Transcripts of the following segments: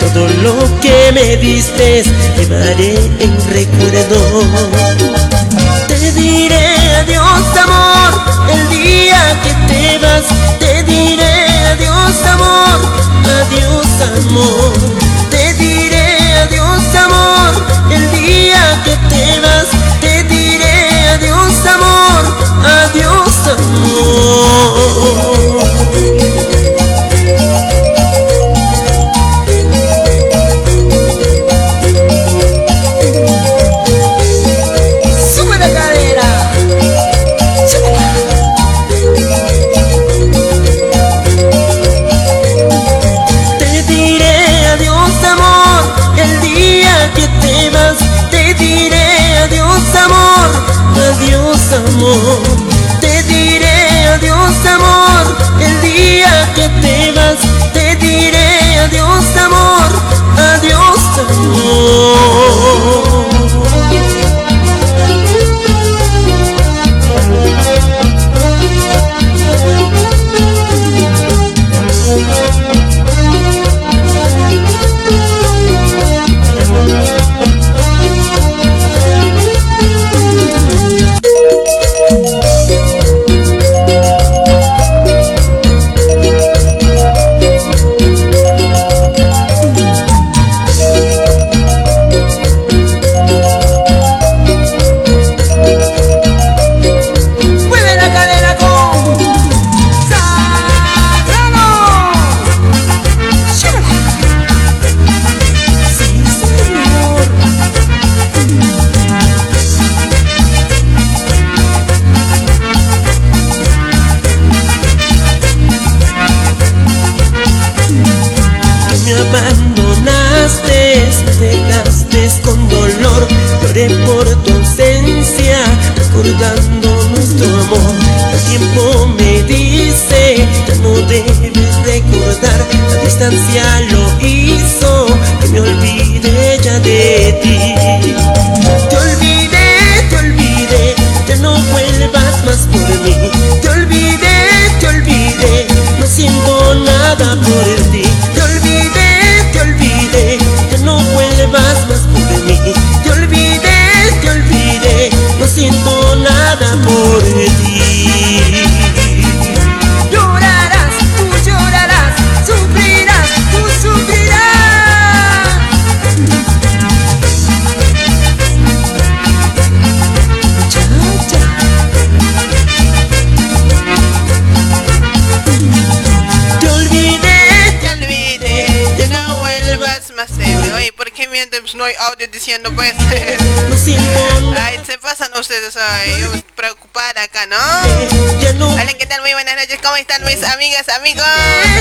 todo lo que me diste, llevaré en recuerdo. Te diré adiós amor, el día que te vas, te diré adiós amor, adiós amor. Te diré adiós amor, el día que te vas, te diré adiós amor, adiós amor. Amor. Hay audio diciendo pues. Ay, se pasan ustedes, ay, yo preocupada acá, ¿no? Hola, ¿qué tal? Muy buenas noches, ¿cómo están mis amigas, amigos?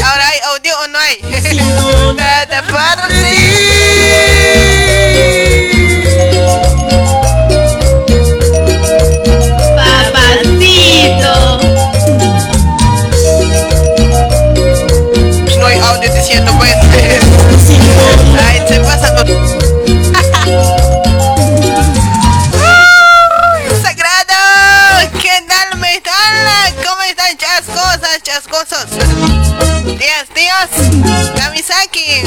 ¿Ahora hay audio o no hay? Nada para. Papacito. No hay audio diciendo pues. Ay, se pasan. ¡Ay, Tías, tíos, Kamisaki,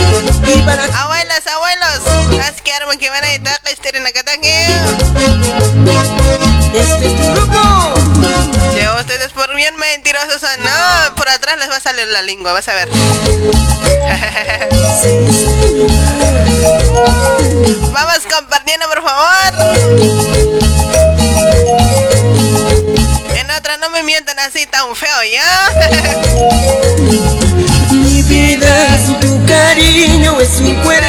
abuelas, abuelos, haz que arman que van a estar en la catangue. este es tu grupo. Ustedes por bien mentirosos son, no, por atrás les va a salir la lengua, vas a ver. Vamos compartiendo, por favor. Otra no me mientan así tan feo, ¿ya? Mi vida sin tu cariño es un cuerpo.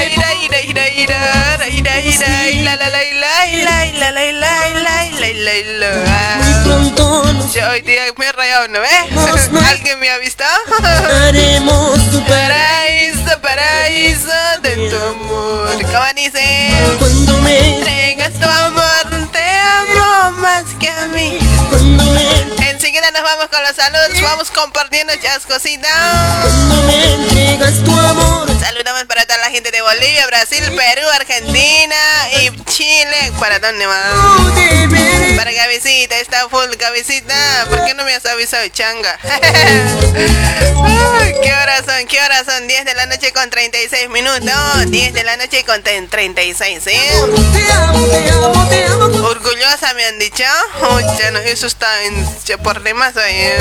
Muy pronto nos Yo hoy día me he rayado, ¿no ves? ¿Alguien me ha visto? haremos tu paraíso Paraíso, paraíso de tu amor. ¿Cómo dice? cuando me, Entregas tu amor, te amo más que a mí. Enseguida nos vamos con los saludos, vamos compartiendo chascositas. cuando me entregas tu amor. Saludamos para la gente de Bolivia. Brasil, Perú, Argentina y Chile. ¿Para dónde más? Para Gavisita, está full Gavisita. ¿Por qué no me has avisado, changa? ¿Qué horas son? ¿Qué horas son? 10 de la noche con 36 minutos. 10 de la noche con 36, ¿eh? Orgullosa me han dicho. Uy, ya no, eso está en, por demás. ¿eh?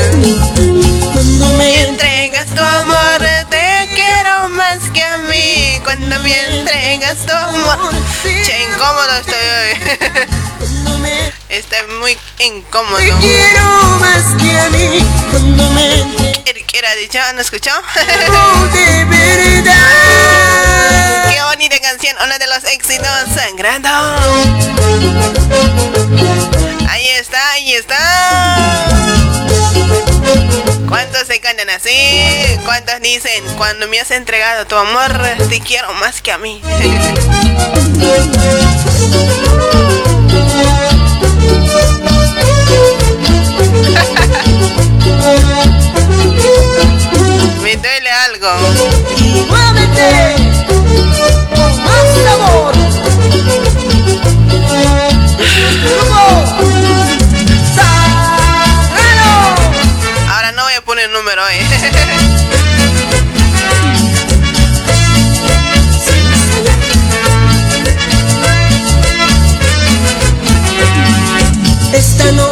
Cuando me entregas tu amor, te quiero más que a mí. Cuando me entregas tu amor, che, incómodo estoy hoy. Está muy incómodo. Te quiero más que a mí. Cuando me ¿Qué era dicho? ¿No escuchó? de verdad. Qué bonita canción, uno de los éxitos sangrando. Ahí está, ahí está. ¿Cuántos se cantan así? ¿Cuántos dicen, cuando me has entregado tu amor, te quiero más que a mí? me duele algo. Muévete con más sabor. Pone número ahí. Esta noche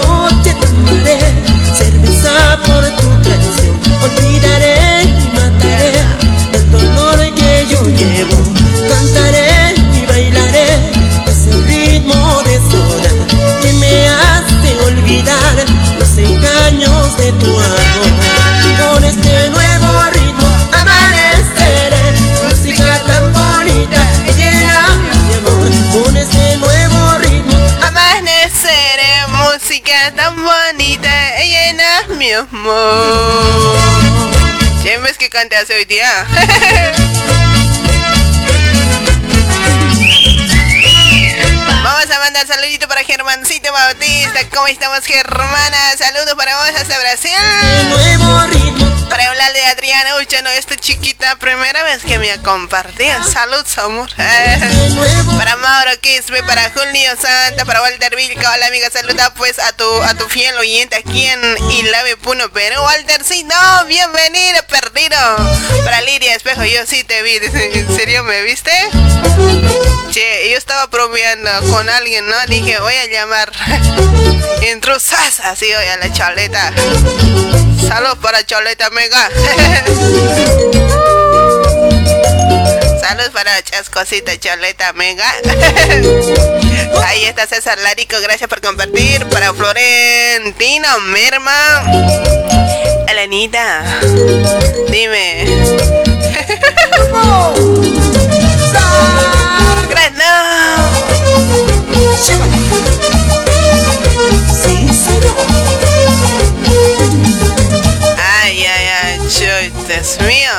cante hace hoy día. Vamos a mandar saludito para Germancito Bautista. ¿Cómo estamos, Germana? Saludos para vos hasta Brasil. Para hablar de Adriana Uchano, esta chiquita, primera vez que me ha compartido. Salud, amor. para Mauro Quispe, para Julio Santa, para Walter Vilca. Hola, amiga, saluda pues a tu, a tu fiel oyente aquí en Ilave Puno, Perú. Walter, sí, no, bienvenido, perdido. Para Lidia Espejo, yo sí te vi. ¿En serio me viste? Che, yo estaba bromeando con alguien, ¿no? Dije, voy a llamar. Intrusas, así voy a la choleta. Saludos para Choleta Saludos para Chascosita Choleta Mega. Ahí está César Larico, gracias por compartir. Para Florentino Merma. Elenita, dime. Ay, Dios mío.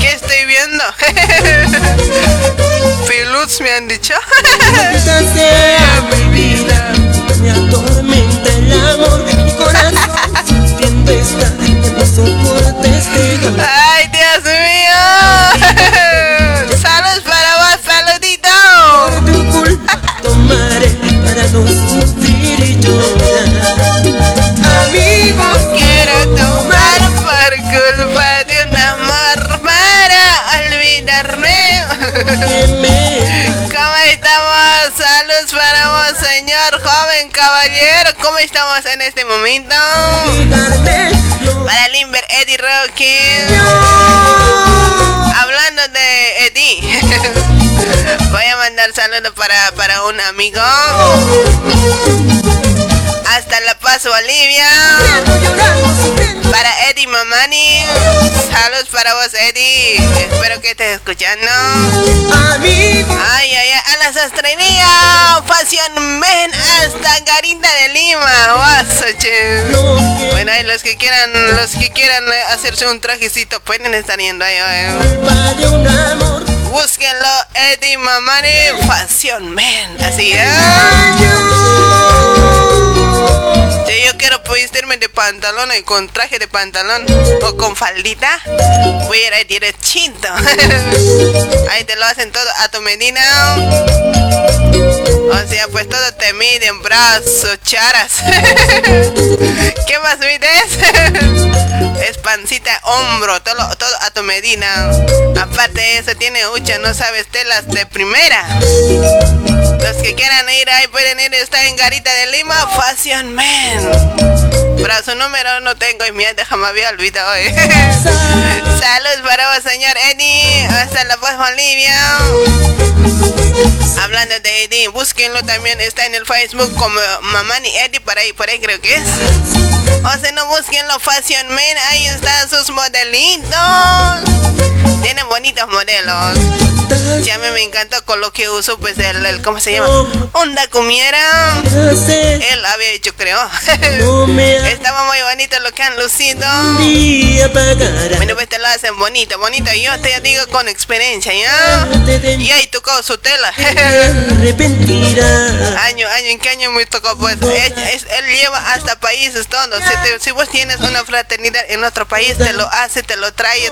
¿Qué estoy viendo? Filuz me han dicho. Ay, Dios mío. Saludos para vos, saludito. ¿Cómo estamos? Saludos para vos, señor joven caballero. ¿Cómo estamos en este momento? Para Limber, Eddie Rocky. Hablando de Eddie, voy a mandar saludos para, para un amigo. Hasta La Paz, Bolivia. Para Eddie Mamani. Saludos para vos, Eddie. Espero que estés escuchando. Ay, ay, ay, a la sastrería. Fashion Men hasta Garita de Lima. Bueno, ahí los que quieran, los que quieran hacerse un trajecito pueden estar yendo ahí. eh. Búsquenlo, Eddie Mamani, Fashion Man. Así, ¿eh? Quiero, pues, vestirme de pantalón y con traje de pantalón o con faldita, voy a ir ahí ahí te lo hacen todo a tu medina. O sea, pues todo te miden, brazos, charas. ¿Qué más mides? es pancita, hombro, todo, todo a tu medina. Aparte eso, tiene hucha, no sabes, telas de primera. Los que quieran ir ahí pueden ir, está en Garita de Lima, Fashion Man. Pero su número no tengo y mierda, jamás había olvidado hoy. Saludos para vos, señor Eddie. Hasta la paz, Bolivia. Hablando de Eddie, búsquenlo también, está en el Facebook como Mamani Eddie, por ahí, por ahí creo que es. O sea, no búsquenlo Fashion Man, ahí están sus modelitos. Tienen bonitos modelos. Ya me, me encantó con lo que uso, pues el, ¿cómo se llama? Onda comiera. Él había hecho, creo. Estaba muy bonito lo que han lucido. Bueno, pues te lo hacen bonito, bonito. Yo te digo con experiencia, ¿ya? Y ahí tocó su tela. Año, año, ¿en qué año me tocó? Pues él, lleva hasta países todos. Si, si, vos tienes una fraternidad en otro país, te lo hace, te lo trae,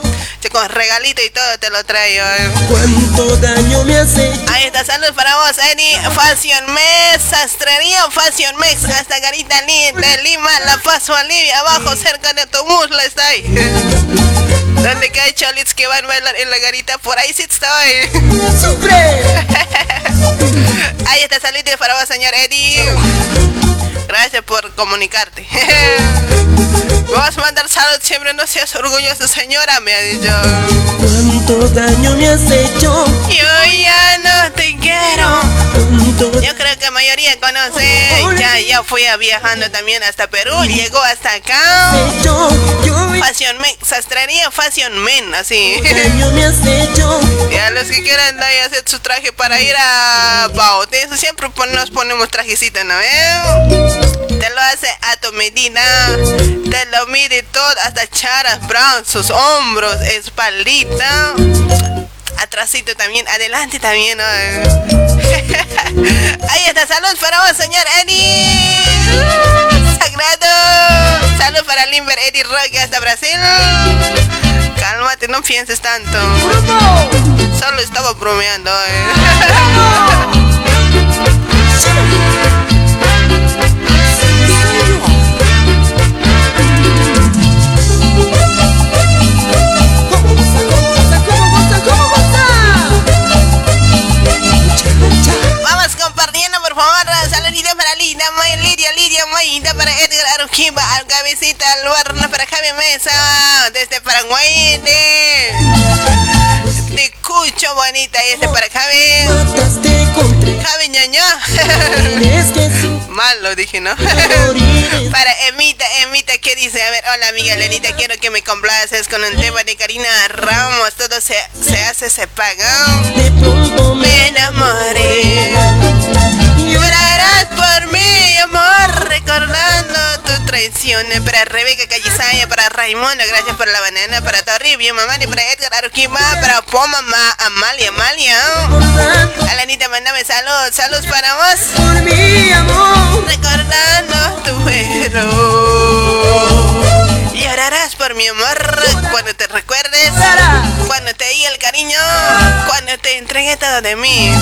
con regalito y todo te lo trae. ¿Cuánto daño me hace? Ahí está, saludos para vos, Eddie. Fashion Mex, sastrería Fashion Mex, hasta Garita de Lima, La Paz, Bolivia, abajo, cerca de tu muslo está ahí. ¿Dónde cae cholits que van a bailar en la garita? Por ahí sí estoy. ¡Sufre! ahí está, saludos para vos, señor Eddie. Gracias por comunicarte. Vamos a mandar salud siempre, no seas orgullosa, señora, me ha dicho. ¿Cuánto daño me has hecho? Yo ya no te quiero. Yo creo que la mayoría conoce. Ya, ya fui viajando también hasta Perú. Llegó hasta acá. Fashion Men, sastrería Fashion Men, así. Ya los que quieran hacer su traje para ir a Baute, siempre nos ponemos trajecito, ¿no? Te lo hace a tu medina. Te lo mide todo, hasta charas, brazos, hombros, espaldita. Atrásito también, adelante también. Ahí está, salud para vos, señor Eddie. Sagrado. Salud para Limber Eddie Roque hasta Brasil. Cálmate, no pienses tanto. Solo estaba bromeando. Eh. Lidia, May, Lidia, Lidia, Mayita para Edgar Arujiba, al cabecita, al Warna para Javi Mesa, desde Paraguay, de, de Cucho Bonita, y este para Javi. Javi ñaña. Mal lo dije, ¿no? para Emita, Emita, ¿qué dice? A ver, hola amiga Lenita, quiero que me complaces con un tema de Karina Ramos, todo se, se hace, se paga. Me enamoré. Llorarás por mí, amor, recordando tu traición. Para Rebeca Callisaya, para Raimundo, gracias por la banana, para Torribio, mamá, y para Edgar Aruquima, para Poma, mamá, Amalia, Amalia. Alanita, mandame salud, saludos para vos. Por mi amor, recordando tu héroe. Llorarás por mi amor cuando te recuerdes, cuando te di el cariño, cuando te entregué todo de mí.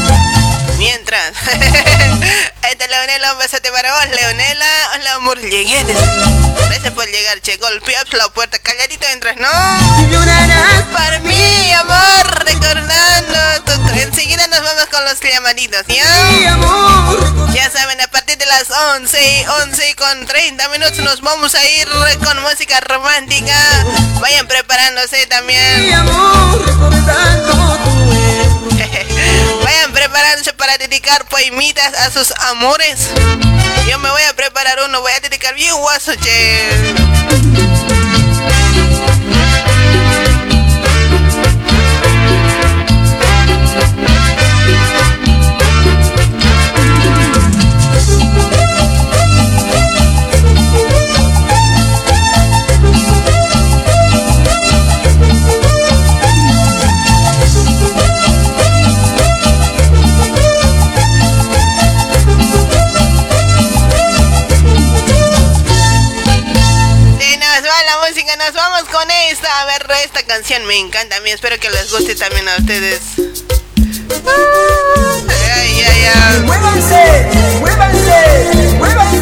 Mientras, esta Leonela, un besote para vos, Leonela. Hola, amor, llegué. Gracias por llegar, che. Golpeas la puerta, calladito entras, ¿no? Para mí, amor, recordando. Enseguida nos vamos con los llamaditos, ¿ya? amor. Ya saben, a partir de las 11, 11 con 30 minutos nos vamos a ir con música romántica. Vayan preparándose también. Mi amor, recordando preparándose para dedicar poemitas a sus amores. Yo me voy a preparar uno, voy a dedicar bien guaso, che. Nos vamos con esta. A ver, esta canción me encanta a mí. Espero que les guste también a ustedes. ¡Ay, ay, ay! ¡Muévanse! ¡Muévanse! ¡Muévanse!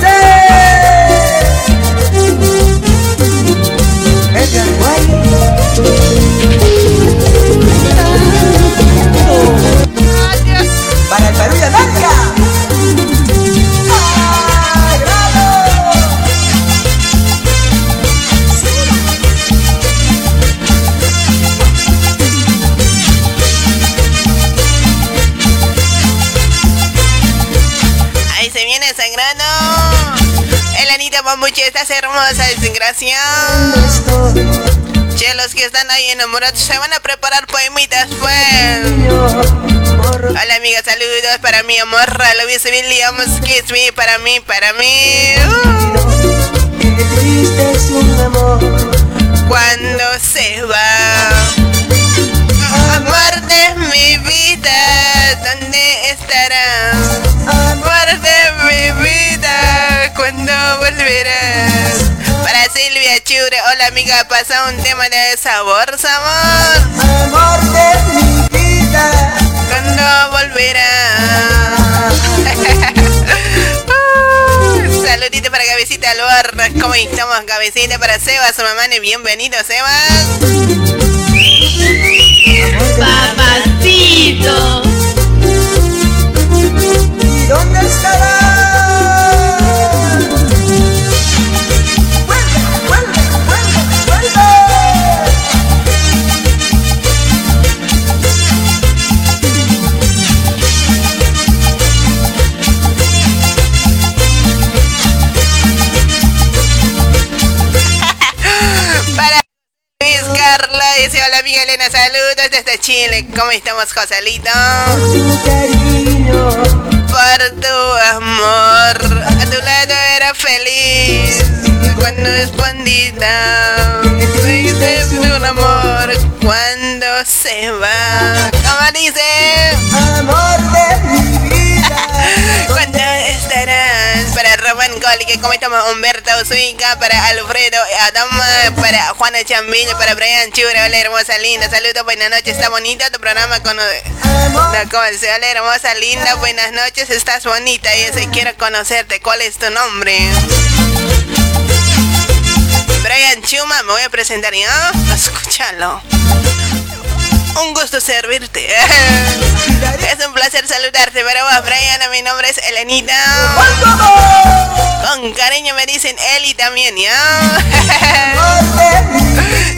Mamuche, estás hermosa, desgraciado. Che, los que están ahí enamorados se van a preparar poemitas, pues. Hola, amiga, saludos para mi amor. Luis Williams, kiss me, para mí, para mí. Cuando se va. Amor de mi vida, ¿dónde estarás? Para Silvia Chure, hola amiga, pasa un tema de sabor, amor. Amor de mi vida, cuando volverás? Saludito para Cabecita Albarra, ¿cómo estamos? Cabecita para Sebas, su mamá, bienvenido, Sebas. Papacito. ¿Y dónde estará? Dice hola amiga Elena, saludos desde Chile. ¿Cómo estamos, Joselito? Por tu amor, a tu lado era feliz. Cuando respondida, dices un amor cuando se va. ¿Cómo dice? Amor de mi vida. Román Goli, que estamos Humberto Uzuica, para Alfredo Adama, para Juana Chambillo, para Brian Chure, hola hermosa linda, saludos, buenas noches, está bonito tu programa con... No, ¿cómo dice? Hola hermosa linda, buenas noches, estás bonita y ese quiero conocerte, ¿cuál es tu nombre? Brian Chuma, me voy a presentar ya, escúchalo. Un gusto servirte. es un placer saludarte, pero vos, Brian, mi nombre es Elenita. Con cariño me dicen Eli también, ¿ya?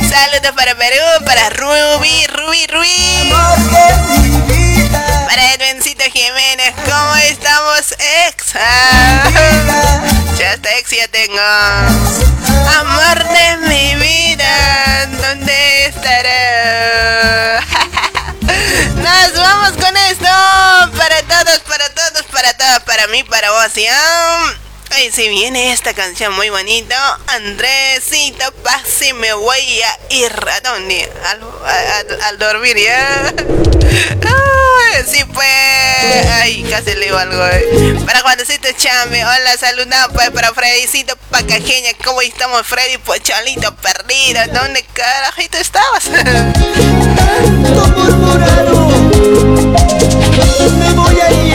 Saludos para Perú, para Ruby, Ruby, Ruby. Para Jiménez, ¿cómo estamos, ex? ya está ex, ya tengo. Amor de mi vida, ¿dónde estará? Nos vamos con esto. Para todos, para todos, para todos, para mí, para vos, ¿ya? Y si viene esta canción muy bonita, Andresito, me voy a ir a dónde? Al, dormir, ¿ya? Sí, pues. Ay, casi le digo algo. Eh. Para Juancito Chambe, hola, saluda, pues para Freddycito Pacajeña, ¿cómo estamos, Freddy? Pues cholito perdido, ¿dónde carajito estabas? me voy a ir,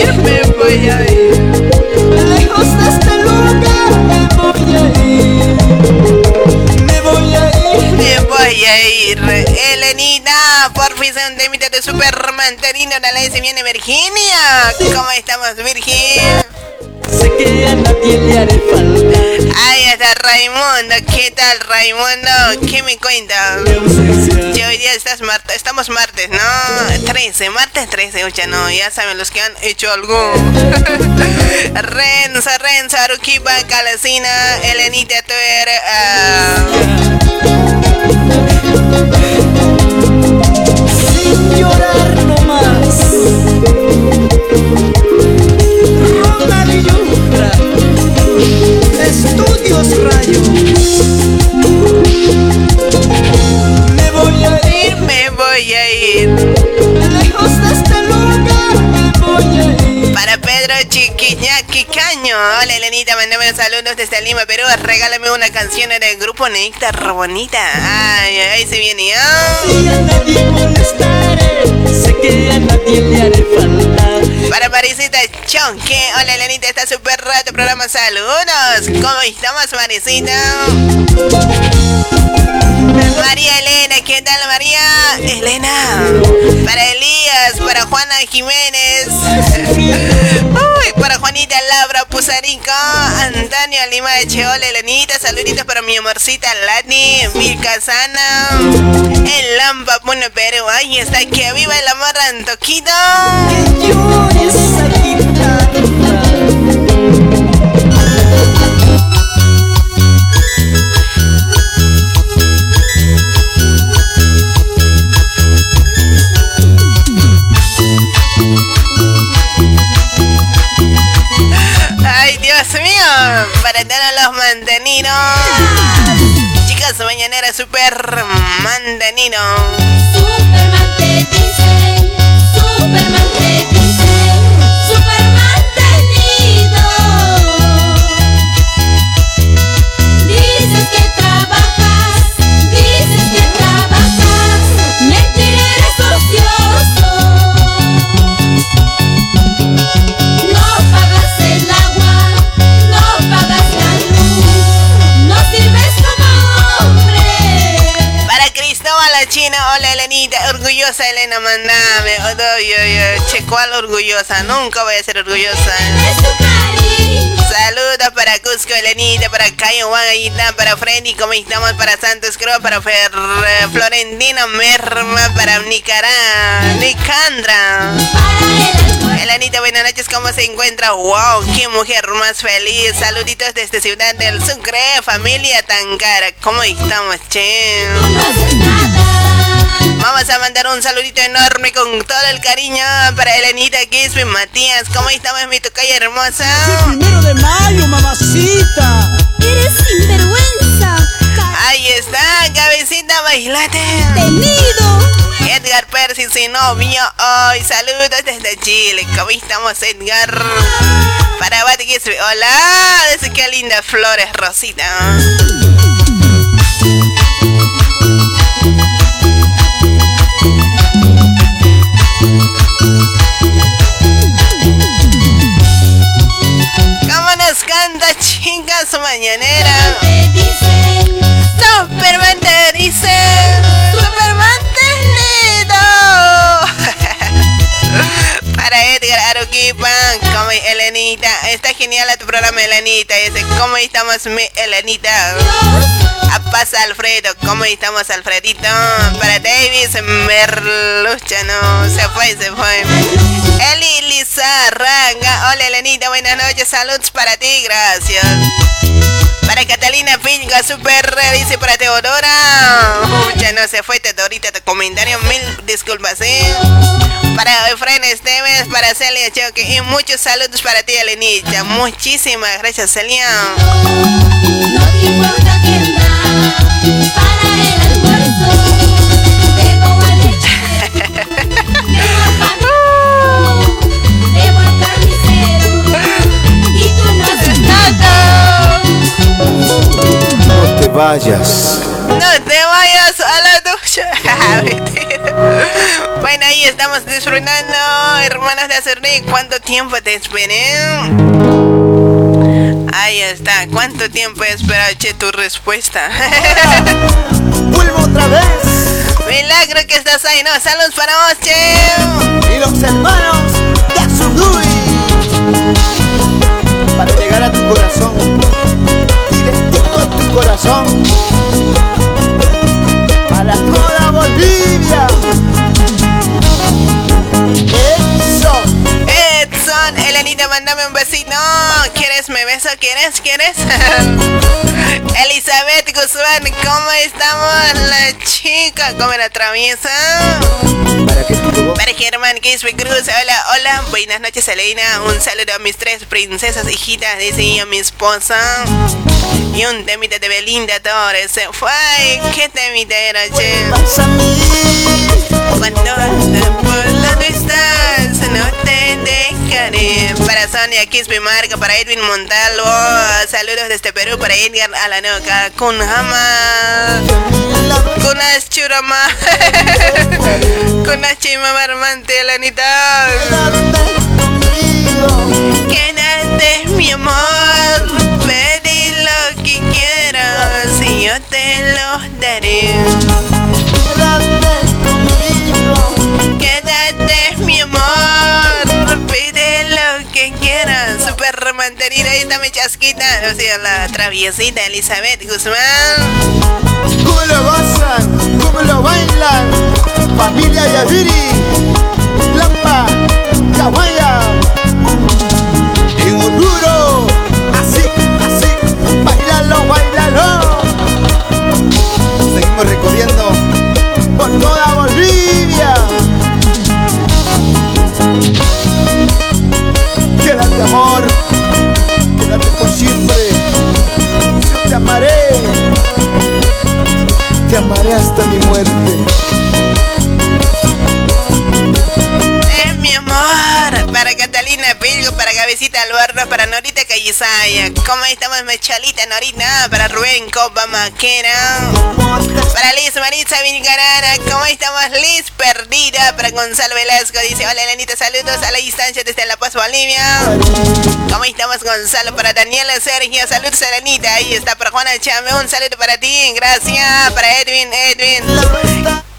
ir, me voy a ir. Lejos de este lugar me voy a ir. Me voy a ir. Me voy a ir. Elenita, por fin se un temita de Superman. Terino la S viene Virginia. ¿Cómo estamos, Virginia? Sé que a nadie le haré falta. Ahí está Raimundo. ¿Qué tal, Raimundo? ¿Qué me cuenta? Ya hoy día estás estamos martes, ¿no? 13, martes 13, oye, no, ya saben los que han hecho algo. Renza, Renza, Aruquipa, Calacina, Elenita, tú eres. Sin llorar Este Para Pedro Chiquiñaki Caño. Hola Elenita, mandame los saludos desde Lima, Perú. Regálame una canción del grupo Nectar Robonita. Ay, ay, se viene. Oh. Molestaré, sé que a nadie le falta. Para Marisita Chonque. Hola, Elenita, está súper rato programa. Saludos. ¿Cómo estamos, Marisita? María Elena, ¿qué tal María? Elena, para Elías, para Juana Jiménez, Uy, para Juanita Labra Pusarico, Antonio Lima de Cheola, Elenita, saluditos para mi amorcita Lani, Vilcasana, el Lampa Pune Perú, ahí está, que viva el amor Antoquito. Dios mío, para todos los manteninos. Chicas mañanera super mantenino. Orgullosa Elena, mandame. No, yo, yo, che, ¿cuál orgullosa? Nunca voy a ser orgullosa. Saludos para Cusco, Elenita, para Cayo Guayita, para Freddy, como estamos, para Santos Cruz, para Fer, eh, Florentino Merma, para Nicaragua, Nicandra. Elenita, buenas noches, ¿cómo se encuentra? ¡Wow! ¡Qué mujer más feliz! Saluditos desde Ciudad del Sucre, familia Tancara. ¿Cómo estamos, che? Vamos a mandar un saludito enorme con todo el cariño para Elenita Gisby Matías. ¿Cómo estamos, mi tocaya hermosa? Primero de mayo, mamacita. Eres sinvergüenza. Ahí está, cabecita, bailate. Tenido. Edgar Percy, su novio, hoy saludos desde Chile. ¿Cómo estamos, Edgar? Para Bati Gisby, hola. Dice qué linda flores, Rosita. ¿Cómo nos canta, chicas, mañanera? Superman te dice, Superman tenido. Para Edgar Aruquipa, como Elenita, está genial tu programa, Elenita. Dice, ¿cómo estamos, mi Elenita? A pasa Alfredo, ¿cómo estamos, Alfredito? Para Davis, Merlucha, no, se fue, se fue. Eli Lizarraga, hola Elenita, buenas noches, saludos para ti, gracias. Para Catalina Pinga, super dice para Teodora. Ya no se fue Teodorita, tu comentario, mil disculpas, ¿eh? Para Efraín Esteves, para Celia Choque y muchos saludos para ti, Elenita. Muchísimas gracias, Celia. Vayas. No te vayas a la ducha. Bueno, ahí estamos disfrutando, hermanas de Acerrí. ¿Cuánto tiempo te esperé? Ahí está. ¿Cuánto tiempo he esperado, che, tu respuesta? Vuelvo otra vez. Milagro que estás ahí, ¿no? Saludos para vos, che. Y los hermanos de Azurduy. Para llegar a tu corazón. Directo a corazón. Para Elenita, mándame un besito. ¿Quieres me beso? ¿Quieres? ¿Quieres? Elizabeth Guzmán, ¿cómo estamos? La chica, ¿cómo la atraviesa? Para Germán Gisby Cruz, hola, hola, buenas noches Elena, un saludo a mis tres princesas hijitas, dice y a mi esposa. Y un temita de Belinda Torres, se fue, ¿qué temita era, che? Cuando por la no estás, no te deja daré. Para Sonia Quispe Marca, para Edwin Montalvo. Saludos desde Perú para Edgar Alanoca. Kunhama. Kunas Churama. Kunas Chima Marmante, Alanita. Quédate, mi amor. Pedí lo que quieras y yo te lo daré. Super mantenida. Ahí está mi chasquita. O sea, la traviesita Elizabeth Guzmán. ¿Cómo lo gozan? ¿Cómo lo bailan? Familia Yaviri, Lampa, Caguaya, en Oruro, así, así, bailalo, bailalo. Seguimos recorriendo siempre. Te amaré te amaré hasta mi muerte. Para Catalina Pilgo, para Cabecita Albarno, para Norita Callisaya. ¿Cómo estamos, Mechalita Norita? Para Rubén Copa Maquera. Para Liz Maritza Vincarana. ¿Cómo estamos, Liz? Perdida. Para Gonzalo Velasco. Dice: Hola, Elenita. Saludos a la distancia desde La Paz, Bolivia. ¿Cómo estamos, Gonzalo? Para Daniela Sergio. Saludos, Elenita. Ahí está para Juana Chame. Un saludo para ti. Gracias. Para Edwin, Edwin.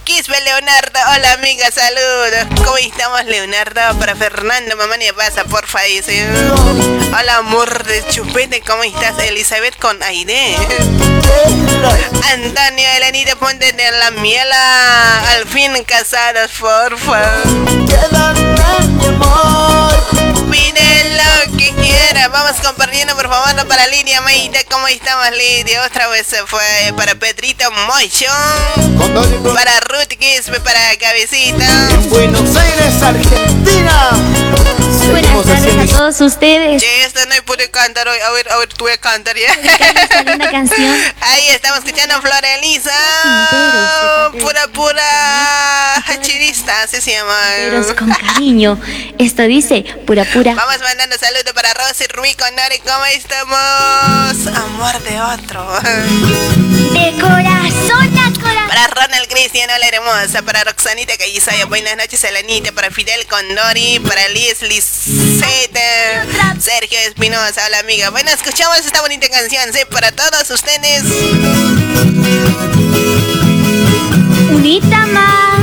Quispe Leonardo, hola amiga, saludos. ¿Cómo estamos, Leonardo? Para Fernando, mamá ni pasa, porfa, dice. Hola, amor de chupete, ¿cómo estás? Elizabeth con aire. Antonio, Elenita, ponte de la miela. Al fin casados, porfa. Pide lo que quiera. Vamos compartiendo, por favor, para Lidia Maite. ¿Cómo estamos, Lidia? Otra vez se fue para Petrito Bro- Para Ruth Quispe, para Cabecita. en Buenos Aires, Argentina. Buenas tardes a todos ustedes. Che, esta no pude cantar hoy. A ver, a ver, tú voy a cantar ya. esta linda canción. Ahí estamos escuchando Flor Elisa. Pura, pura hachirista, así se llama. Pero con cariño. Esto dice, pura pura. Vamos mandando saludos para Rosy Rubí con Nori. ¿Cómo estamos? Amor de otro. De corazón a corazón. Para Ronald Cristiano, la hermosa. Para Roxanita Callisaya. Buenas noches, Elenita. Para Fidel Condori. Para Liz Lisette. Sergio Espinosa. Hola, amiga. Bueno, escuchamos esta bonita canción. ¿sí? Para todos ustedes. Unita más.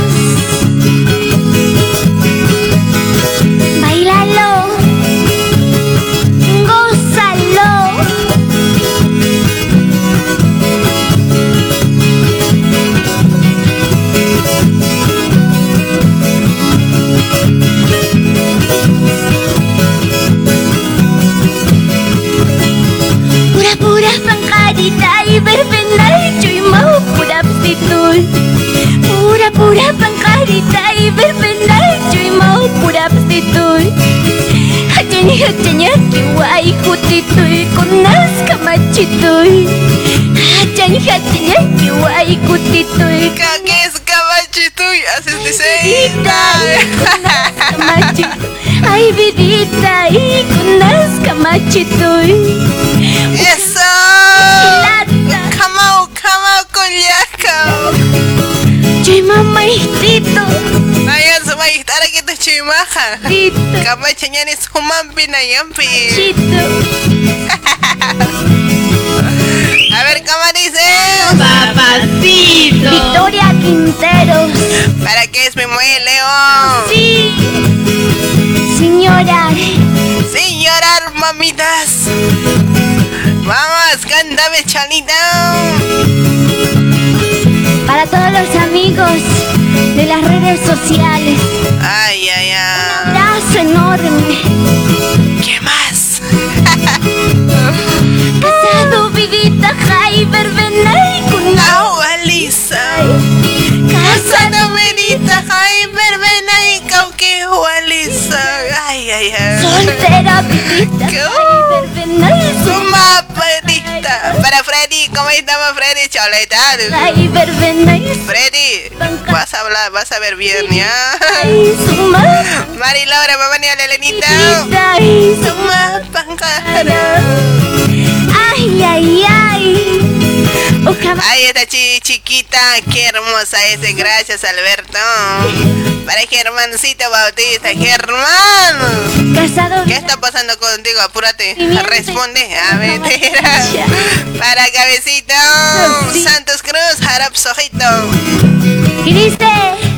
Kutitoy con nas kamachitoy. Hachani hachani kiwai kutitoy ¿Qué es cabachito? Haces kamachitoy. Ay vidita y con nas kamachitoy. ¡Eso! Come on, collaco. Yo mamaitito, tara kita chimaha. tito, Kama chanyan is humampi na yampi. chito. A ver, ¿cómo dice? Papacito. Victoria Quinteros, ¿Para qué es mi muelle, León? sí. Señora, Sin llorar, mamitas. Vamos, cántame, chalita. para todos los amigos de las redes sociales, ay. Enorme. ¿Qué más? Casado, vidita, Jai, verbena y con Agua lisa. Casada, menita, ay, verbena y cauque, agua lisa. Ay, ay, ay. soltera, vidita, ¿Qué? Jai, verbena Para Freddy, ¿cómo estamos Freddy? Choleta. Ay, verbena Freddy, vas a hablar, vas a ver bien, ¿ya? Mari Laura, mamá ni a la Elenita. Ay. Ay, ay, Ahí está chi chiquita, qué hermosa es, gracias Alberto. Para Germancito Bautista, Germán. Casado ¿Qué está pasando contigo? Apúrate, responde. A mentira. Para Cabecito. Santos Cruz, Harap Sojito.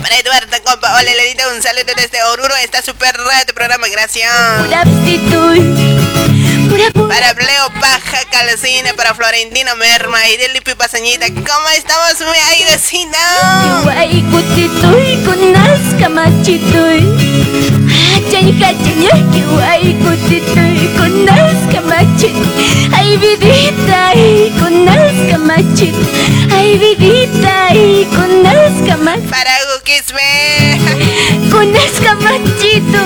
Para Eduardo, compa, hola Elenita, un saludo desde Oruro, está súper raro tu programa, gracias. Pura aptitud Pura pura. Para Bleo Paja Calcina, para Florentino Merma y del Lipi Pasañita, ¿cómo estamos, mi ay vecino? Guay guay Ay vidita ay Ay vidita ay kunas kamachit Para Gukisme. Kunas kamachito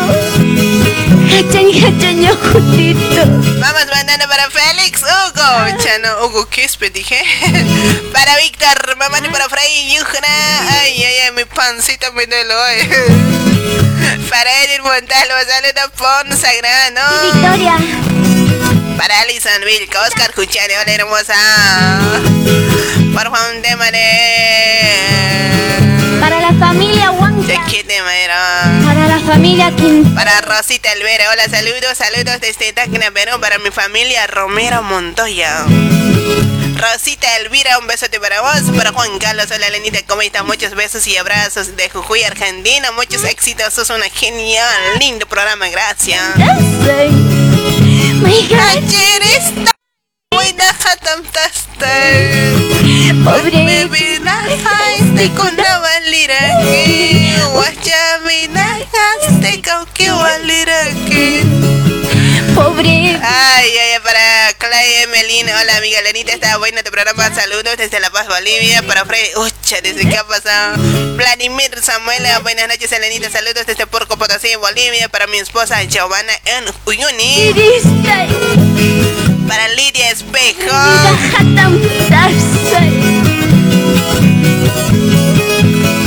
Hachay hachay kutito Vamos mandando para Félix Hugo. Chano, Hugo Quispe, dije. para Víctor, y para Fray Yujna. Ay, ay, ay, mi pancita me duele hoy. para Edith Montalvo, saludos Pon Sagrano. Victoria Para Alison Vilca, Oscar Cuchari, hola hermosa. Por tema de. Para la familia Huanca ¿De? Para la familia Quintana Para Rosita Elvera, hola, saludos, saludos desde Tacna, Perú, para mi familia Romero Montoya. Rosita Elvira, un besote para vos, para Juan Carlos, hola Lenita, ¿cómo estás? Muchos besos y abrazos de Jujuy, Argentina, muchos éxitos, sos una genial, lindo programa, gracias. Ayer está. Pobre vinajaste con la guachaminajaste con que. Pobre. Ay, ay, para Clay Melina, hola amiga Lenita, está bueno tu programa, saludos desde La Paz, Bolivia, para Freddy, ucha, desde qué ha pasado, Vladimir Samuela, buenas noches Lenita, saludos desde Porco Potosí, Bolivia, para mi esposa Giovanna en Uyuni, para Lidia Espejo,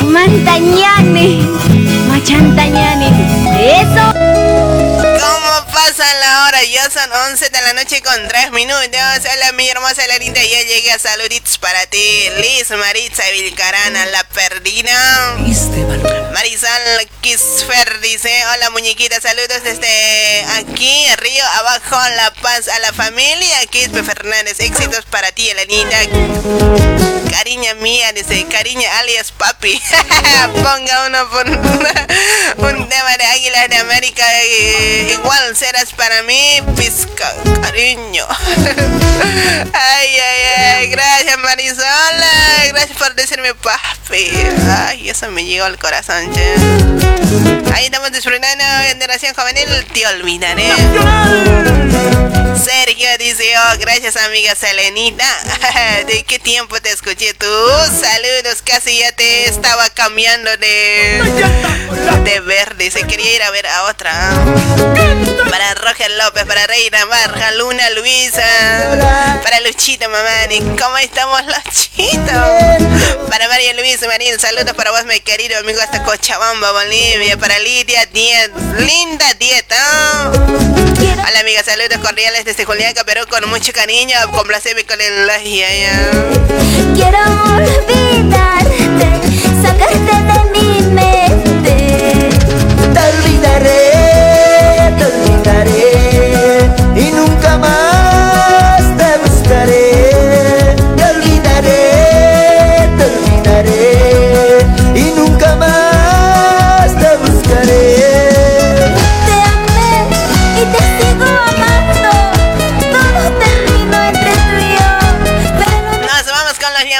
Mantañane Machantañane Eso ¿cómo pasa la hora? Ya son 11 de la noche con 3 minutos, hola mi hermosa Lenita, ya llegué a saluditos para ti, Liz Maritza Vilcarana, la perdida. Marisol Kisfer dice, hola muñequita, saludos desde aquí, Río Abajo, La Paz, a la familia Quispe Fernández, éxitos para ti, Elenita. Cariña mía, dice, cariña alias papi. Ponga uno por un tema de Águilas de América, eh, igual serás para mí, pisca, cariño. ay, ay, gracias Marisol, gracias por decirme papi. Ay, eso me llegó al corazón. Ahí estamos disfrutando generación juvenil, te olvidaré. Sergio dice, oh, gracias amiga Selenita. ¿De qué tiempo te escuché tú? Saludos, casi ya te estaba cambiando de, de verde. Se quería ir a ver a otra. Para Roger López, para Reina Marja, Luna Luisa, para Luchito Mamani. ¿Cómo estamos, Luchito? Para María Luisa Marín, saludos para vos, mi querido amigo, hasta Cochabamba, Bolivia. Para Lidia Diet, linda dieta. Hola amiga, saludos cordiales desde Juliaca, pero con mucho cariño, con el. Quiero olvidarte Sacarte de mi mente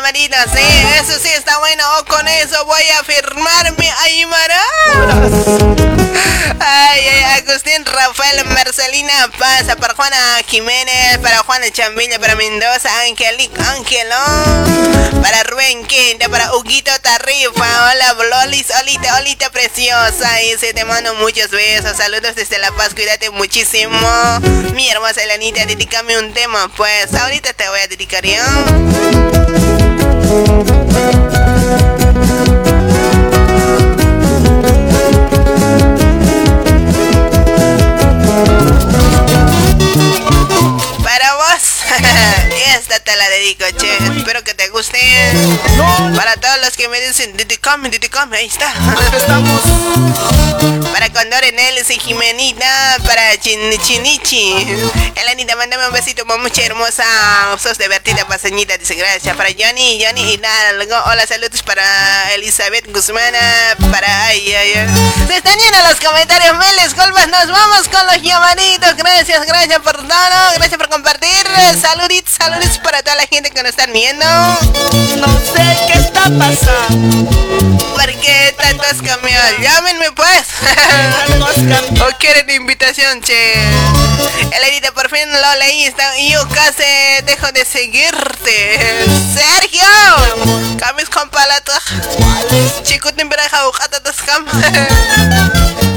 llamaditos, sí, eso sí está bueno. Con eso voy a firmarme Aymara. Ay, Ay, Agustín Rafael Marcelina Pasa para Juana Jiménez, para Juana Chambilla, para Mendoza, Angelic Ángelo, para Rubén Quinta, para Huguito Tarrifa, hola Blolis, olita, olita preciosa, y se te mando muchos besos, saludos desde La Paz, cuídate muchísimo. Mi hermosa Elanita, dedícame un tema, pues ahorita te voy a dedicar yo. Para vos, esta te la dedico, che. Espero que te guste. Para todos los que me dicen, dedicame, dedicame, ahí está. Para Condor Neles y Jimenita, para Chin Chinichi. Elanita, mándame un besito, mucha hermosa. Sos divertida, paseñita, dice gracias. Para Johnny, Johnny Hidalgo. Hola, saludos para Elizabeth Guzmán. Para. Ay, ay, ay. Se están yendo los comentarios, Meles, Colbas. Nos vamos con los llamaditos. Gracias, gracias por todo. Gracias por compartir. Saluditos, saluditos para toda la gente que nos están viendo. No sé qué está pasando. ¿Por qué tantos camiones? Llámenme pues. o quieren invitación, che. Elenita, por fin lo leí. Y yo casi dejo de seguirte. Sergio. Kamis con palata. Chico, te enviaré a bujata de scam.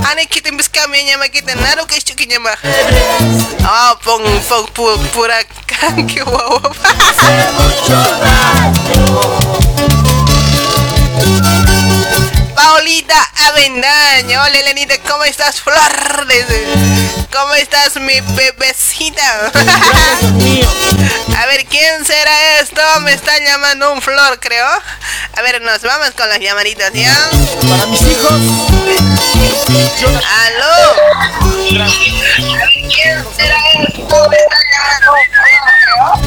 Ane kita biskam ya nyama kita naruh ke chuki nyama. Oh, pong pong pu, pura wow. Paulita Avendaño. Hola, Elenita, ¿cómo estás, Flor? ¿Cómo estás, mi bebecita? A ver, ¿quién será esto? Me está llamando un Flor, creo. A ver, nos vamos con las llamaditas, ¿ya? Para mis hijos. ¡Aló! ¿Quién será esto? Me está llamando un Flor,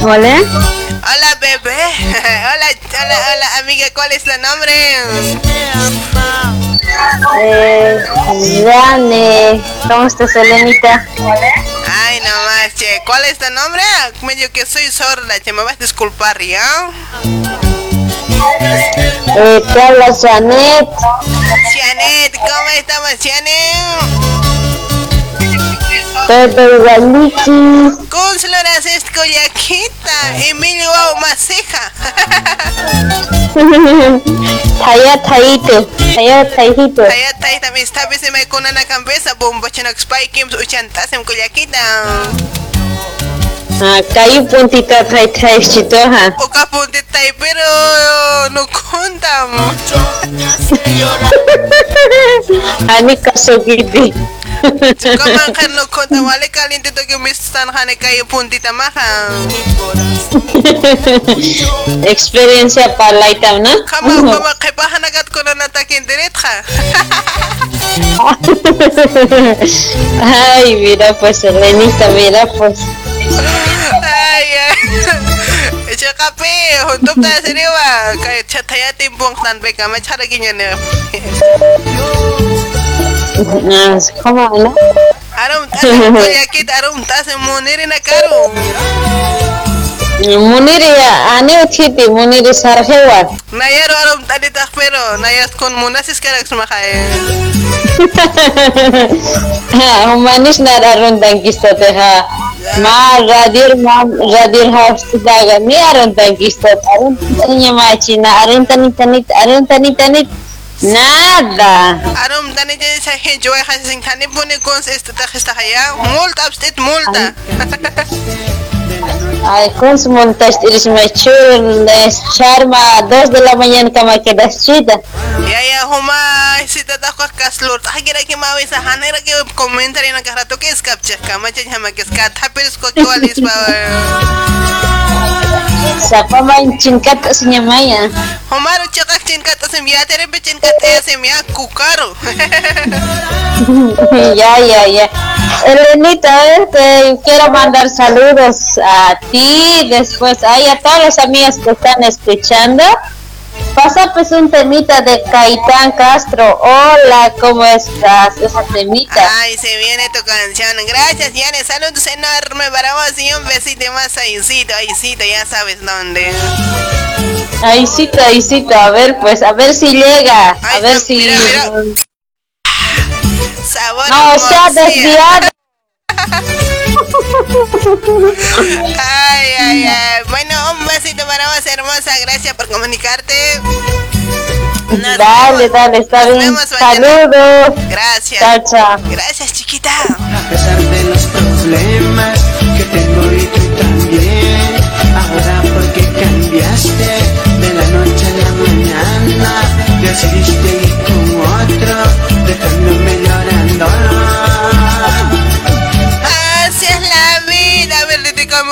Hola, Hola, bebé. Hola, hola, hola, amiga. ¿Cuál es tu nombre? eh, Dane, ¿cómo estás, Elenita? Ay, no más, che. ¿Cuál es tu nombre? Medio que soy sorda, che. Me vas a disculpar, ¿ya? Eh, te habla Janet, Janet, ¿cómo estamos, Janet? Pepe Igualiki, Consuloras Escoyaquita, Emilio Maceja. Taya Taite, Taya Taijito, Saya tayo también está vez me con una cabeza bomba chino spy kim uchantas en Coyaquita. Kayu Puntita Tai Tai Chitoha, O capunte tayo pero no contam. Ani Kasugiti, Kaman kan no contam wale caliente to que me están hane kayo puntita maha. experiencia palaitam, ¿no? Kama kama kay pahanagat ko na natakin diretha. Ay, mira pues, Elenita, mira pues. Ay ay. Echa kape, huntup tayo sa riwa. Kaya chataya timpong tan beka machara ganyan na. Ah, ¿Cómo, no? Coyaquita, aram tayo muniri na karo. Muniri, ane uchiti, Muniri Sarhewa. Nayaro aram tadi tak pero nayas kon munasis karak sumakay. Ha, humanis na raron tangkista te ha. Ma radir ma radir house daga ni aron tangkista aron tanya machina aron tani tani aron tani tani nada. Aram tani jadi sa henjoy kasing tani puni kon sa esta tak esta kaya multa abstit multa. Ay, con su montaje iris machur les charma dos de la mañana kama quedas chita. Ya ya huma si tata ko kaslur ta kira ki mawi sa hanera commentary na karato ke skapcha kama chen hama ke ska tapis ko kwalis pa. Cingkat sinya maya? Humaro chakak chin kat asem ya tere be chin kat asem ya ya, ya, ya. Elenita, te quiero mandar saludos a ti, después ay, a todas las amigas que están escuchando. Pasa pues un temita de Caitán Castro. Hola, ¿cómo estás? Esa temita. Ay, se viene tu canción. Gracias, Yane. Saludos enormes para vos y un besito más a Isito. Isito, ya sabes dónde. Aisito, Aisito, a ver pues, a ver si llega. A Ay, ver no, si... mira, mira. Sabor No, se ha hermosía. desviado. Ay, ay, ay. Bueno, un besito para vos, hermosa. Gracias por comunicarte. Nos Dale, vemos. dale, está Nos bien. Saludos. Gracias. Chao, chao. Gracias, chiquita. A pesar de los problemas que tengo y tú también Ahora porque cambiaste de la noche a la mañana Decidiste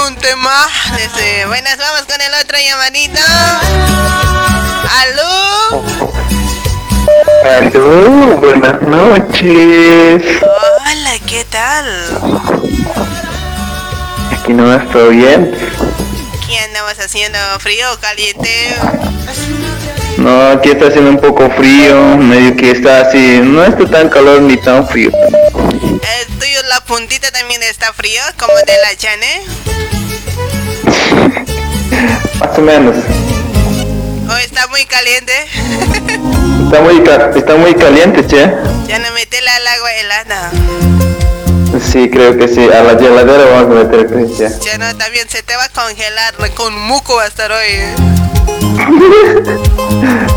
un tema. Desde... Buenas, vamos con el otro llamadito. ¿Aló? Aló, buenas noches. Hola, ¿qué tal? Aquí no está bien. ¿Qué andamos haciendo? ¿Frío o caliente? No, aquí está haciendo un poco frío, medio que está así, no está tan calor ni tan frío. ¿El tuyo, la puntita también está frío? ¿Como de la Chane? Más o menos. ¿O está muy caliente? Está muy, está muy caliente, che. ya no metela al agua helada. Sí, creo que sí. A la heladera vamos a meter que ya. No, también se te va a congelar. Con muco va a estar hoy. ¿eh?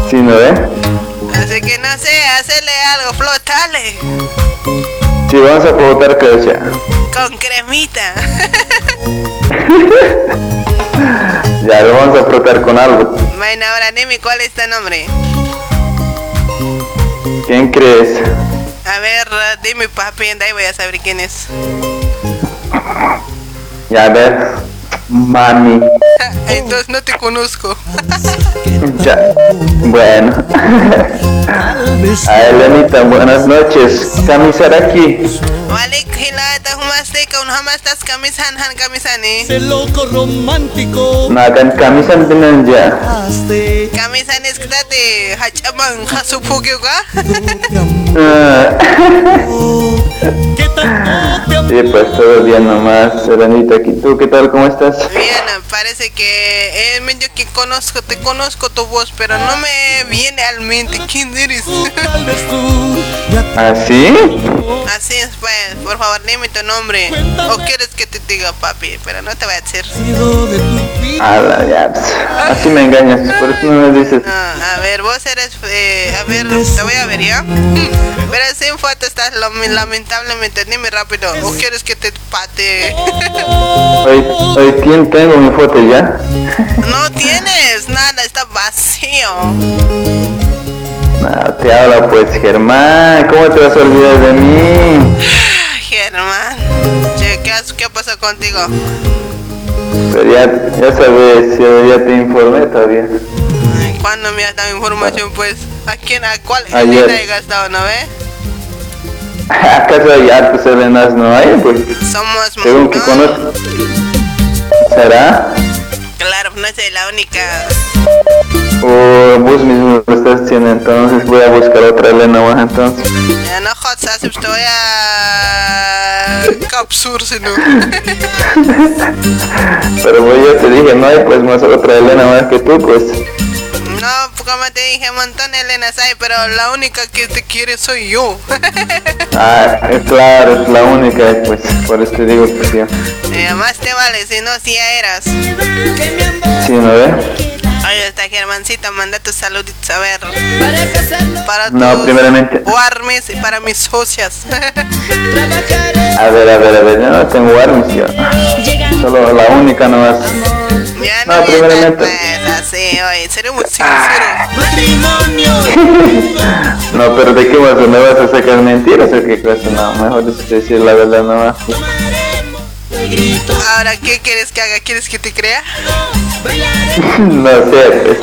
Sí, ¿no ve? Así que no sé, hacerle algo, flotale. Sí, vamos a que ya. Con cremita. Ya, lo vamos a frotar con algo. bueno, ahora dime cuál es tu nombre. ¿Quién crees? A ver, dime papi, ahí voy a saber quién es. Ya, a ver. Mami. Entonces no te conozco. Ya. Bueno. A Elenita, buenas noches. Camisar aquí. Walik hilata humasteka un hamastas kamisan han kamisani. Ese loco romántico Nakan kamisan binan ya. Kamisan es ktate hachaman hasupugyo ka. Ah. que pues todo bien nomás, Elenita. aquí. ¿Tú qué tal? ¿Cómo estás? Bien, parece que eh, medio que conozco, te conozco tu voz, pero no me viene al mente quién eres. ya ¿Ah, sí? Así es, pues, por favor, dime tu nombre. O quieres que te diga papi, pero no te voy a decir. ya. Así me engañas. Por eso no me dices. No, a ver, vos eres, eh, a ver, te voy a ver ya. Pero sin foto estás lam- lamentablemente, dime rápido. ¿O quieres que te pate? Hoy, hoy ¿quién tengo mi foto ya? No tienes nada, está vacío. No, te habla pues Germán. ¿Cómo te vas a olvidar de mí? Germán, che, ¿qué, has- qué pasó contigo? Pero ya, ya sabes, ya te informé todavía. ¿Cuándo me has dado información, pues? ¿A quién, a cuál Ayer. Elena he gastado, no ve? ¿Acaso hay hartos Helenas no hay? Pues Somos según que no, conozco. ¿Será? Claro, no soy la única. O vos mismo lo estás haciendo entonces voy a buscar otra Elena más entonces. Ya no jodas, te voy a capsur, si no. Pero pues yo te dije, no hay pues más otra Elena más que tú pues. No, como te dije, montón de Elenas hay, pero la única que te quiere soy yo. Ah, eh, claro, es la única pues, por eso te digo que sí. Y además te vale, si no, si ya eras. Sí, ¿no ve? Oye, está Germancita, manda tus saluditos a ver. Para No, tus primeramente. Warmes y para mis socias. A ver, a ver, a ver, yo no tengo armas yo. Solo la única nomás. Ya No, no, voy a estar, oye, seremos sinceros. matrimonio No, pero ¿de qué vas? ¿Me vas a sacar mentiras o qué cosa? No, mejor es decir la verdad nomás. Ahora, ¿qué quieres que haga? ¿Quieres que te crea? No sé.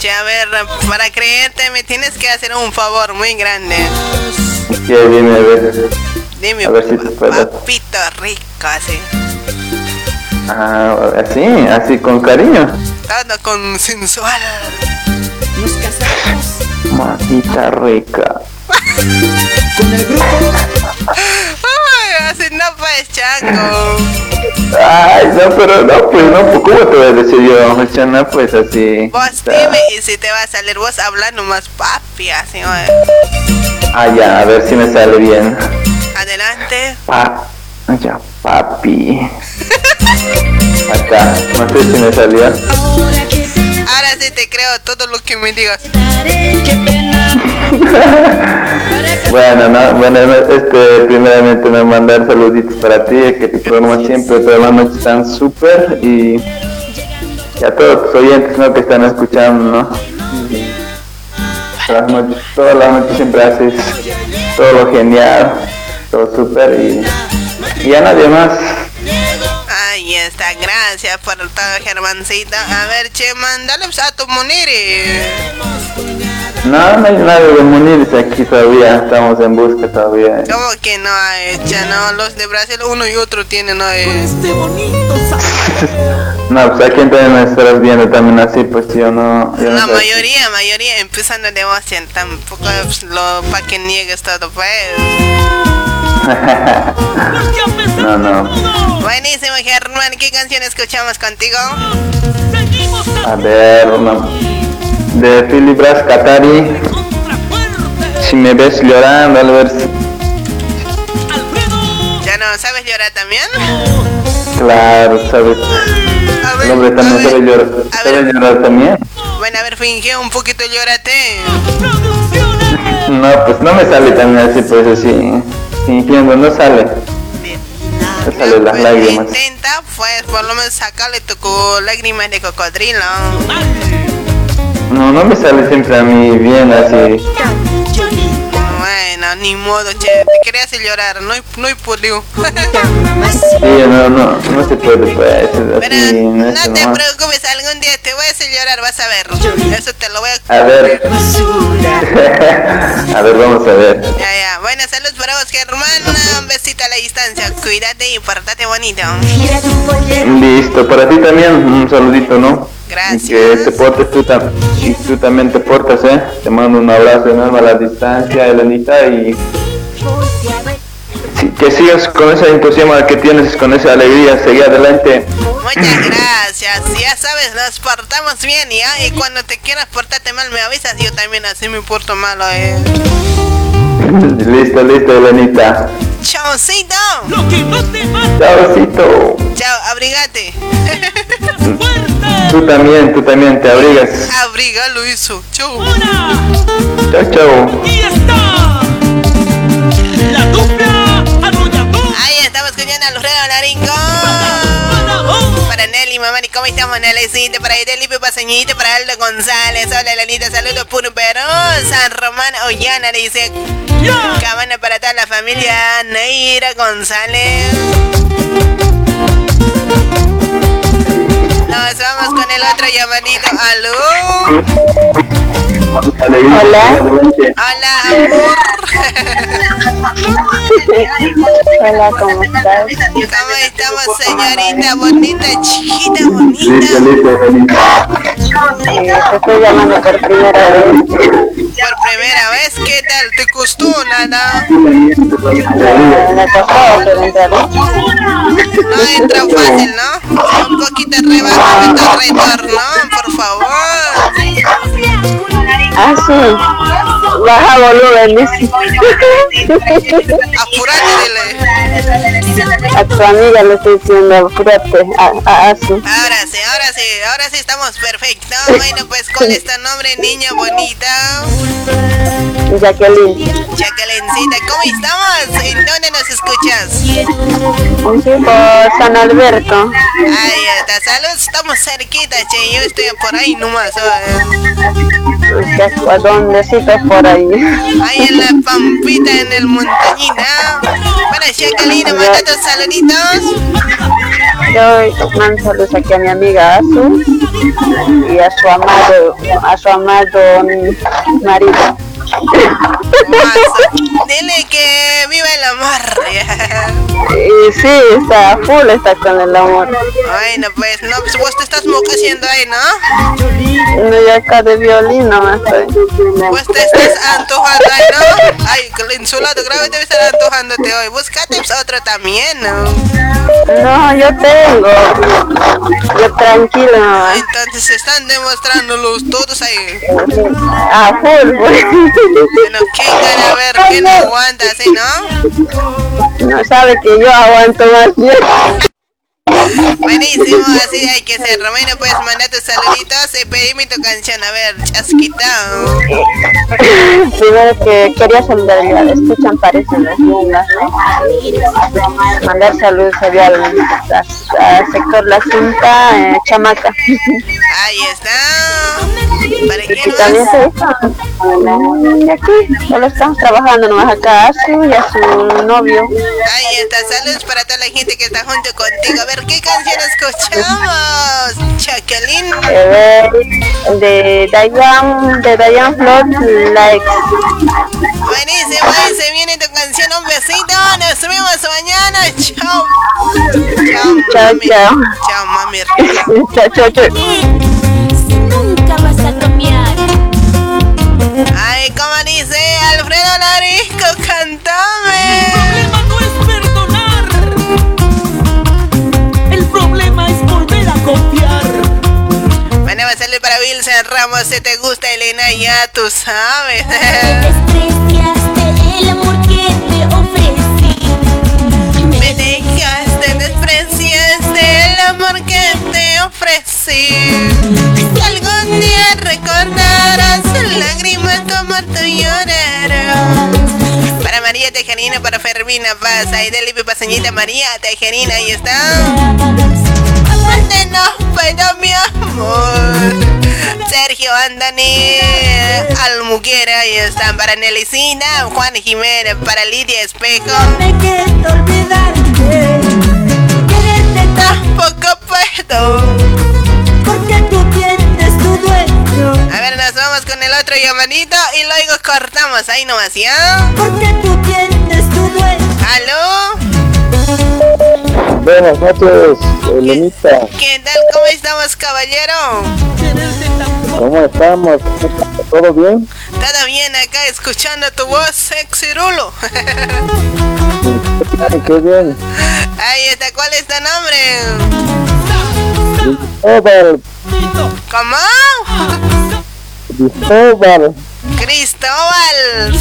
Ya, a ver, para creerte me tienes que hacer un favor muy grande. ¿Qué dime, a ver? Dime, A ver si te papito rico, así. Ah, así, así con cariño. todo con sensual. Nos casamos Mamita rica. con el grupo. Ay, así no pues, chango. Ay, no, pero no, pues no, pues, ¿cómo te voy a decir yo? Chana, pues así. Vos Está- dime y si te va a salir vos hablando más papi, así, oye. Ah, ya, a ver si me sale bien. Adelante. Pa, ya, papi. Acá, no sé si me salió. Ahora sí te creo todo lo que me digas. Bueno, no, bueno, este, primeramente me mandar saluditos para ti, que tu programa siempre, todas las noches están súper y, y a todos tus oyentes, ¿no? Que están escuchando, ¿no? Todas las noches, todas las noches siempre haces todo lo genial, todo súper y, y a nadie más. Ahí está, gracias por todo, Germancito. A ver, che, mandale a tu Muniri. No, no hay nadie de Muniris aquí todavía, estamos en busca todavía. ¿Cómo que no hay, che, no? Los de Brasil, uno y otro tienen, no. Este bonito No, pues aquí también me estarás viendo también así, pues yo no... Yo no La sé. mayoría, mayoría empezando de vos, che, tampoco pues, lo pa' que niegues todo, pues. no, no. Buenísimo, Germán. ¿Qué canción escuchamos contigo? A ver, no. De Philly Brass Katari. Si me ves llorando, a ver si- ¿Ya no sabes llorar también? Claro, sabes. A ver, hombre a también sabe llorar. a ¿Sabe ver. llorar también? Bueno, a ver, finge un poquito, llórate. No, pues no me sale también así, pues así. Fingiendo, no sale. No sale las Pues lágrimas. Intenta, pues, por lo menos sacarle tu lágrimas de cocodrilo. No, no me sale siempre a mí bien así. Ni modo, che. Te quería hacer llorar, no hay, no hay. Sí, no, no, no se puede, pues. Pero Así, no te preocupes, algún día te voy a hacer llorar, vas a ver. Eso te lo voy a... A ver. a ver, vamos a ver. Ya, ya. Bueno, saludos para vos, Germán. Un besito a la distancia. Cuídate y portate bonito. Listo, para ti también un saludito, ¿no? Gracias. Y que te portes tú, tam- y tú también te portas, ¿eh? Te mando un abrazo enorme a la distancia, Elenita, y que sigas con ese entusiasmo que tienes, con esa alegría, seguir adelante. Muchas gracias. Ya sabes, nos portamos bien, ¿ya? Y cuando te quieras portarte mal, me avisas. Yo también así me porto malo, ¿eh? listo, listo, Elenita. Chaucito. Chaucito. Chao, abrigate. Tú también, tú también te abrigas. Abrigalo eso. Chau. Chao, chao. Ahí estamos escuchando a los Reyes Laringo. Para Nelly, mamá, ¿y cómo estamos, Nellycita? Para Felipe Paseñito, para Aldo González. Hola, Elenita, saludos puro Perú. San Román Ollana dice. Cabana para toda la familia. Neira González. Nos vamos con el otro llamadito. ¿Aló? Hola. Hola, amor. Hola, ¿cómo estás? ¿Cómo estamos, señorita? Bonita, chiquita, bonita. Eh, te estoy llamando por primera vez. Por primera vez, ¿qué tal? ¿Te costó nada? Me costó pero entrar. No entra fácil, ¿no? Un poquito rebaja tu retorno, por favor. Ah, sí. Baja volumen, dice. Apurate, dile. A tu amiga le estoy diciendo, apúrate. A, a, a su. Ahora sí, ahora sí, ahora sí estamos perfectos. Bueno, pues con este nombre, niña bonita. Jacqueline. Jacquelincita, ¿cómo estamos? ¿En dónde nos escuchas? Sí, por San Alberto. Ahí está, saludos, estamos cerquita, che. Yo estoy por ahí nomás. ¿sabes? ¿A dóndecito por ahí? Ahí en la pampita, en el montañita. Bueno, Jacqueline, manda tus saluditos. Yo mando saludos aquí a mi amiga Azu y a su amado, a su amado marido. Dile que viva el amor. Y sí, está full, está con el amor. Bueno, pues, no, pues vos te estás mocaciendo ahí, ¿no? No, yo acá de violín no me estoy. Pues te estás antojando ahí, ¿no? Ay, que el insulado grave debe estar antojándote hoy. Búscate otro también, ¿no? No, yo tengo. Yo tranquilo nomás. Entonces se están demostrando los todos ahí. A full, pues. Bueno, ¿quién gana? A ver, ¿quién aguanta así, no? No sabe que yo aguanto más bien. Buenísimo, así hay que ser. Romero, puedes mandar tus saluditos y pedirme tu canción. A ver, chasquita. Primero que quería saludar, ya escuchan, parecen las lindas, ¿no? Mandar saludos allá al, a- al sector La Cinta, eh, Chamaca. Ahí está. ¿Para quién también se aquí, solo estamos trabajando nomás acá a su y a su novio. Ahí está, saludos para toda la gente que está junto contigo. A ver, ¿qué canción escuchamos? Jacqueline. Eh, de Dayan, de Dayan Flor, like. Buenísimo, ahí se viene tu canción. Un besito. Nos vemos mañana. Chao. Chao, Chao, mami. chao. Chao, mami. Chao, chao, chao. Ay, como dice Alfredo Larisco, cantame. problema no es perdonar. El problema es volver a confiar. Bueno, va a salir para Wilson Ramos. Si te gusta Elena, ya tú sabes. Despreciaste el amor que te ofrecí. Amor que te ofrecí. Si algún día recordarás lágrimas como tú llorarás. Para María Tejerina, para Fermina Paz, ahí de Lipi Paseñita María Tejerina, ahí está. Amarte no puedo, mi amor. Sergio Andani, Almuquera, ahí están. Para Nelicina, Juan Jiménez, para Lidia Espejo. Me quiero olvidarte. Tampoco puedo. porque tú tienes tu dueño. A ver, nos vamos con el otro llamadito y luego cortamos ahí nomás, ¿ya? Porque tú tienes tu dueño. ¿Aló? Buenas noches, Elenita. ¿Qué tal? ¿Cómo estamos, caballero? ¿Cómo estamos? ¿Todo bien? ¿Todo bien acá escuchando tu voz, sexy rulo? Ay, qué bien. Ahí está, ¿cuál es tu nombre? Cristóbal, ¿Cómo? Cristóbal. Cristóbal.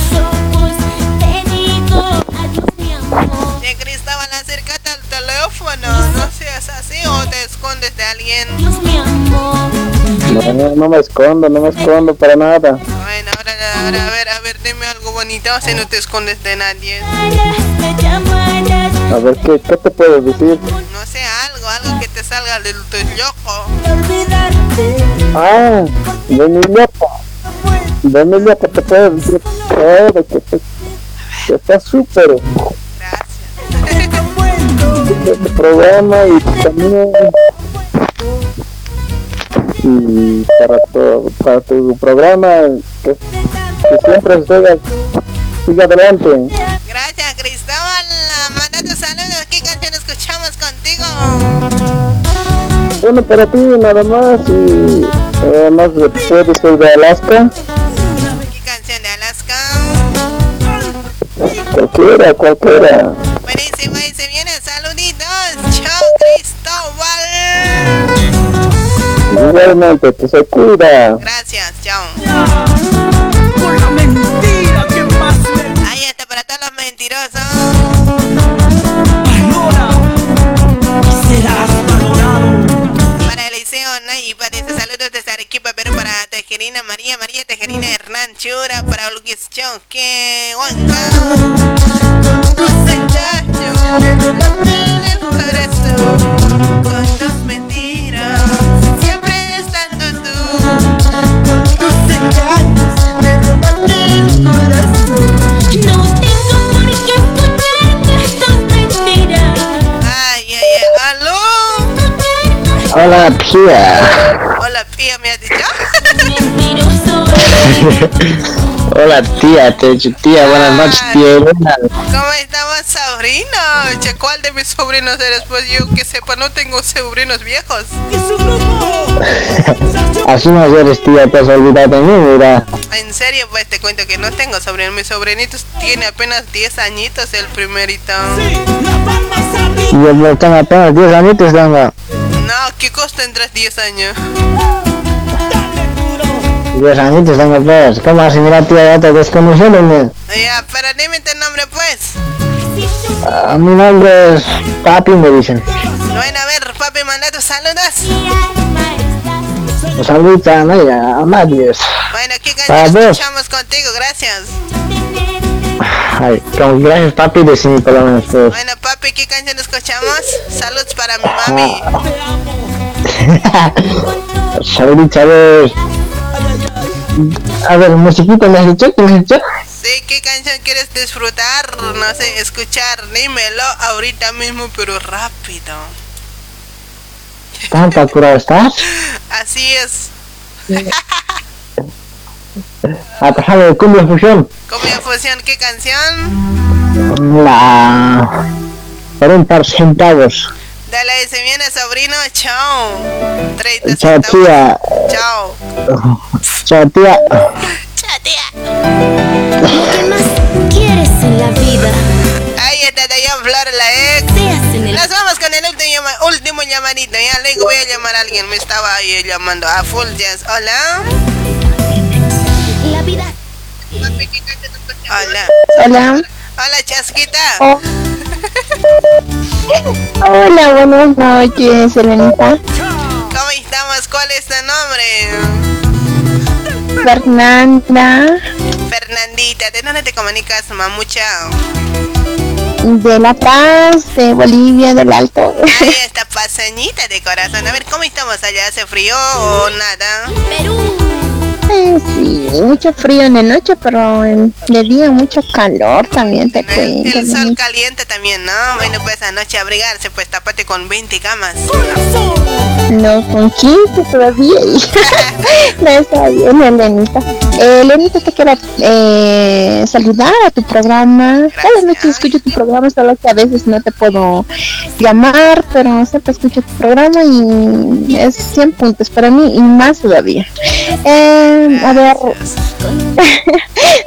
De Cristóbal, acércate al teléfono. No seas así o te escondes de alguien. No, no me escondo, no me escondo para nada. Bueno, ahora, ahora, a ver, a ver, dime algo bonito si no te escondes de nadie. A ver, ¿qué, qué te puedo decir? No sé, algo, algo que te salga del del loco. olvidarte. Ah, de mi loco. De mi loco te puedo decir todo, que, que está súper este programa y también y para tu, para tu programa que, que siempre siga, siga adelante. Gracias, Cristóbal. Manda tus saludos. ¿Qué canción escuchamos contigo? Bueno, para ti nada más y además puede ser de Alaska, ¿Qué canción de Alaska? cualquiera, cualquiera. Buenísimo, ahí se viene. Saluditos. Chao, Cristóbal. Igualmente, que se cuida. Gracias, chao. Por la mentira que más me Ahí está para todos los mentirosos. valora. Serás valorado. Para Eliseo Nay, parece saludos desde Arequipa, pero para Tejerina María, María Tejerina Hernán Chura, para el con tus mentiras, siempre estando tú. Dulce Chacho, me robaste el corazón. No tengo por qué escuchar estas mentiras. Ay, ay, ay, aló. Hola, tía. Hola, Pía, ¿me has dicho? Mentiroso. Hola tía, te tía, buenas noches, tía Elena. ¿Cómo estamos, sobrino? Che, ¿Cuál de mis sobrinos eres? Pues yo que sepa, no tengo sobrinos viejos. Así no eres tía, te has olvidado de mí, mira. En serio, pues te cuento que no tengo sobrinos. Mi sobrinito tiene apenas 10 añitos, el primerito. Y tengo apenas 10 añitos. No, ¿qué costa tendrás 10 años? 10 añitos tengo, pues. ¿Cómo así, mira tía, ya te desconocí, ¿no? Ya, pero dime tu nombre, pues. Ah, mi nombre es Papi, me dicen. Bueno, a ver, papi, manda tus saludos. Un saludito a Maya. Bueno, ¿qué canción escuchamos contigo? Gracias. Ay, con gracias papi, decime por lo menos, pues. Bueno, papi, ¿qué canción escuchamos? Saludos para mi mami. Saludito, a ver. A ver, musiquita, ¿me has dicho? ¿Qué me has dicho? Sí, ¿qué canción quieres disfrutar? No sé, escuchar. Dímelo ahorita mismo, pero rápido. ¿Tanto apurado estás? Así es. Ha pasado de cumbia fusión. Cumbia fusión, ¿qué canción? La... 40 centavos. Dale, se viene sobrino, chao. 30 Chao, tía. Chao. Chao, tía. Chao, tía. ¿Qué más quieres en la vida? Ahí está Dayan Flor, la ex. Nos vamos con el último, llama- último llamadito. Ya luego voy a llamar a alguien. Me estaba ahí llamando a Full Jazz. Hola. la vida. Hola. Hola. Hola, Chasquita. Oh. Hola, buenas noches, Elenita. ¿Cómo estamos? ¿Cuál es tu nombre? Fernanda Fernandita. ¿De dónde te comunicas, mamucha? de La Paz, de Bolivia, del Alto. Ahí está pasañita de corazón. A ver, ¿cómo estamos allá? ¿Hace frío o nada? Eh, mucho frío en la noche, pero en, de día mucho calor también te El, cuento. el sol caliente también, ¿no? Bueno, pues anoche abrigarse, pues tapate con 20 camas. No, con 15 todavía. no está bien, Elenita. Eh, Elenita, te quiero eh, saludar a tu programa. Cada noche escucho tu programa, solo que a veces no te puedo llamar, pero siempre escucho tu programa y es 100 puntos para mí y más todavía. Eh, a ver,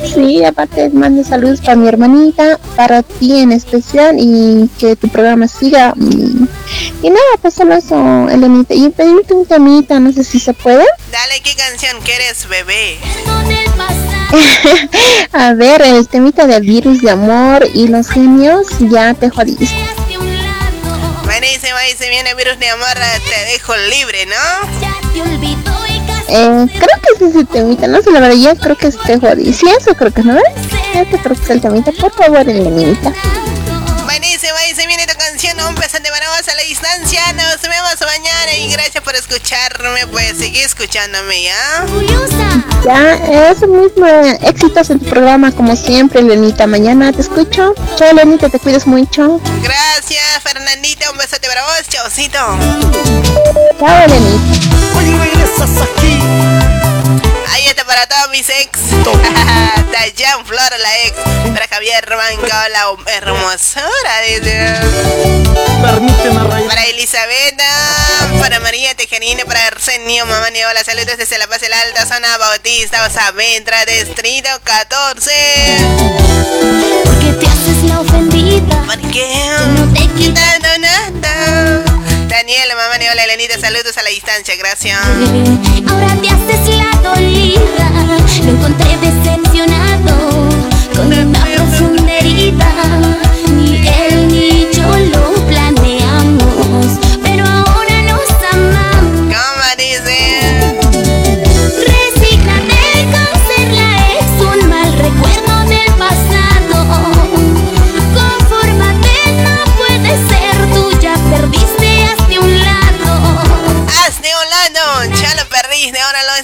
sí, aparte mando saludos para mi hermanita, para ti en especial y que tu programa siga. Y, nada, pues solo eso, Elenita. Y pedirte un temita, no sé si se puede. Dale, ¿qué canción quieres, bebé? A ver, el temita del virus de amor y los genios, ya te jodiste. Buenísimo, ahí se viene virus de amor, te dejo libre, ¿no? Eh, creo que es ese temita, no sé, la verdad, ya creo que es te jodí. Sí, eso creo que es, ¿no? Ya creo que es el temita, por favor, Elenita. Buenísimo, ahí se viene un besante para vos a la distancia. Nos vemos mañana y gracias por escucharme, pues sigue escuchándome, ¿ya? Ya, eso mismo, éxitos en tu programa como siempre, Elenita. Mañana te escucho. Chao, Elenita, te cuidas mucho. Gracias, Fernandita, un besote para vos, chaucito. Chao, Elenita. Ahí para todos mis ex. Dayan Flor, la ex. Para Javier Manco, la hermosura. dice. Para Elizabeth, para María Tejerina, para Arsenio, mamá Hola, saludos desde La Paz del Alta, zona Bautista, Osaventra, distrito 14. Porque te haces la ofendida. ¿Por qué? No te quitando nada. Daniela, mamá Hola, Elenita, saludos a la distancia, gracias. Ahora te haces la dolida. Lo encontré decepcionado.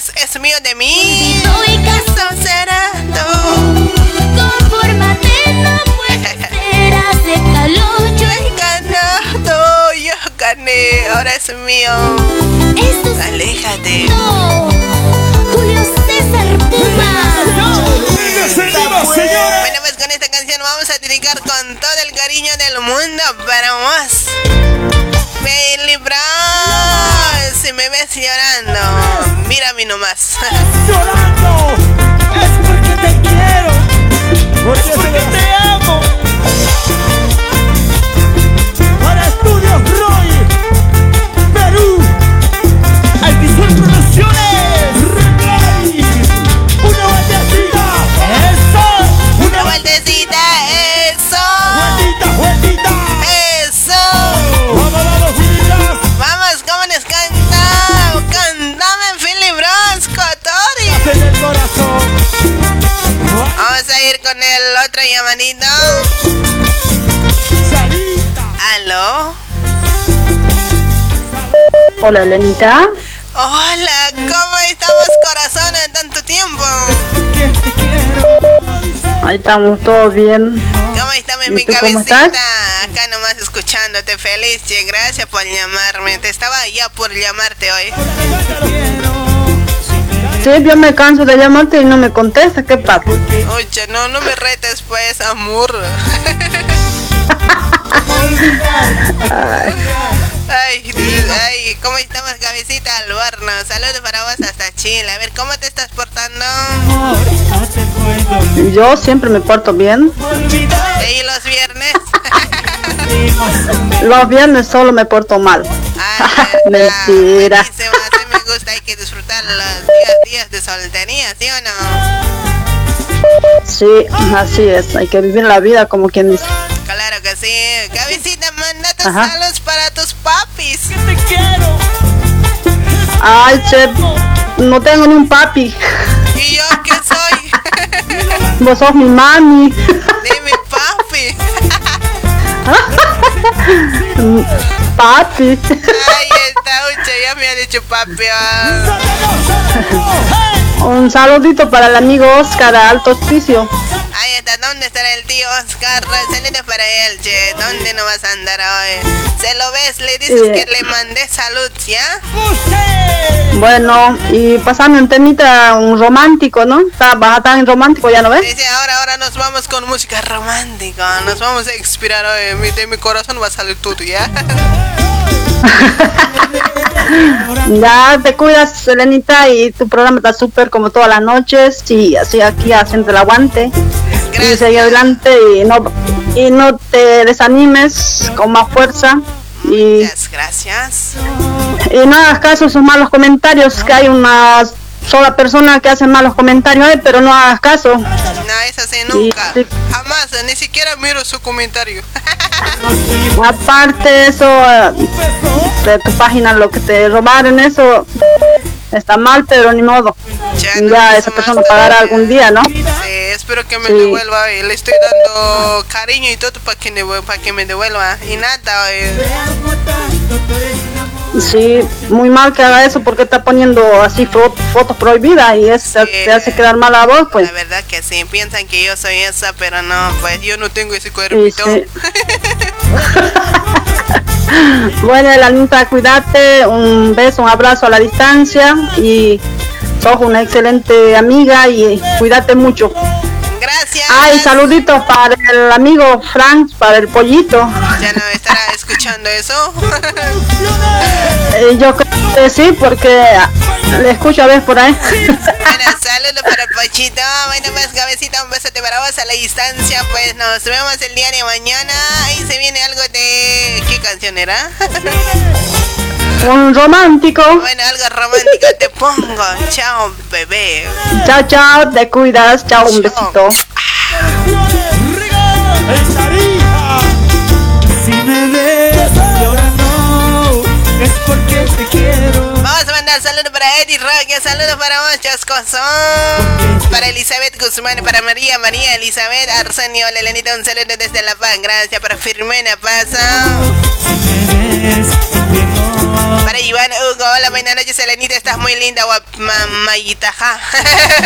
Es, es mío de mí. Doy caso será tú. Confórmate, no puede ser. Acéptalo, yo he ganado, yo gané, ahora es mío. Esto es Aléjate. Julio César Puma. a dedicar con todo el cariño del mundo para vos. Bailey Brown, si me ves llorando, mírame nomás. Llorando, es porque te quiero, porque, porque te amo. Vamos a ir con el otro llamadito. ¿Aló? Hola, Lenita. Hola, ¿cómo estamos, corazón, en tanto tiempo? Ahí estamos todos bien. ¿Cómo está mi, ¿Y mi tú cómo cabecita? Acá nomás escuchándote, feliz. che, Gracias por llamarme. Te estaba ya por llamarte hoy. Sí, yo me canso de llamarte y no me contesta. ¿Qué pasa? Oye, no, no me retes, pues, amor. Ay, ay, ¿cómo estamos, cabecita Alborno? Saludos para vos hasta Chile. A ver, ¿cómo te estás portando? Yo siempre me porto bien. ¿Y los viernes? Los viernes solo me porto mal. Mentira. Buenísimo, así me gusta, hay que disfrutar los días, días de soltería, ¿sí o no? Sí, así es. Hay que vivir la vida como quien dice. Claro que sí. Cabecita, mandate Ajá. saludos para tus papis. Te quiero. Ay, che, no tengo ni un papi. ¿Y yo qué soy? Vos sos mi mami. De mi papi. Papi. Ahí está, ucha, ya me ha dicho papi. ah. Un saludito para el amigo Oscar a Alto Hospicio. ¿Dónde estará el tío Oscar? Saludos para él, che. ¿Dónde no vas a andar hoy? ¿Se lo ves? Le dices Sí. que le mandé salud, ¿ya? Bueno, y pasando un temita, un romántico, ¿no? Está, vas a tan romántico, ¿ya no ves? Dice, ahora, ahora nos vamos con música romántica. Nos vamos a inspirar hoy. Mi- De mi corazón va a salir todo, ¿ya? Ya te cuidas, Selenita, y tu programa está súper como todas las noches. Y así aquí haciendo el aguante. Y sigue adelante y no, y no te desanimes con más fuerza. Y, Muchas gracias. y no hagas caso a sus malos comentarios, que hay una sola persona que hace malos comentarios, ahí, pero no hagas caso. No, es así nunca. sí. Jamás, ni siquiera miro su comentario. Aparte de eso, eh, de tu página, lo que te robaron, eso está mal, pero ni modo. Ya esa persona pagará algún día, ¿no? Sí, espero que me Sí. devuelva. y le estoy dando cariño y todo para que, para que me devuelva. Y nada, eh, Sí, muy mal que haga eso porque está poniendo así fo- fotos prohibidas y eso te hace quedar mal a vos, pues. la verdad que sí. Piensan que yo soy esa, pero no, pues yo no tengo ese Sí, cuerpito. sí. Bueno, Elanita, cuídate, un beso, un abrazo a la distancia y sos una excelente amiga y cuídate mucho. Gracias. Ay, saluditos para el amigo Frank, para el pollito. Ya no estará escuchando eso. Eh, yo creo que sí, porque le escucho a veces por ahí. Bueno, saludos para el Pochito. Bueno, pues, cabecita, un besote para vos a la distancia. Pues nos vemos el día de mañana. Ahí se viene algo de. ¿Qué canción era? Un romántico. Bueno, algo romántico te pongo. Chao, bebé. Chao, chao, te cuidas. Chao, un besito. Si me ves llorando, es porque te quiero. Vamos a mandar saludos para Eddie Roque, saludos para vos, Chascosón. Para Elizabeth Guzmán, para María, María Elizabeth, Arsenio, Lelenita, un saludo desde La Paz, gracias. Para Firmena Pasa. Para Iván Hugo, hola, buenas noches, Elenita, estás muy linda, guap, ma- Mayitaja.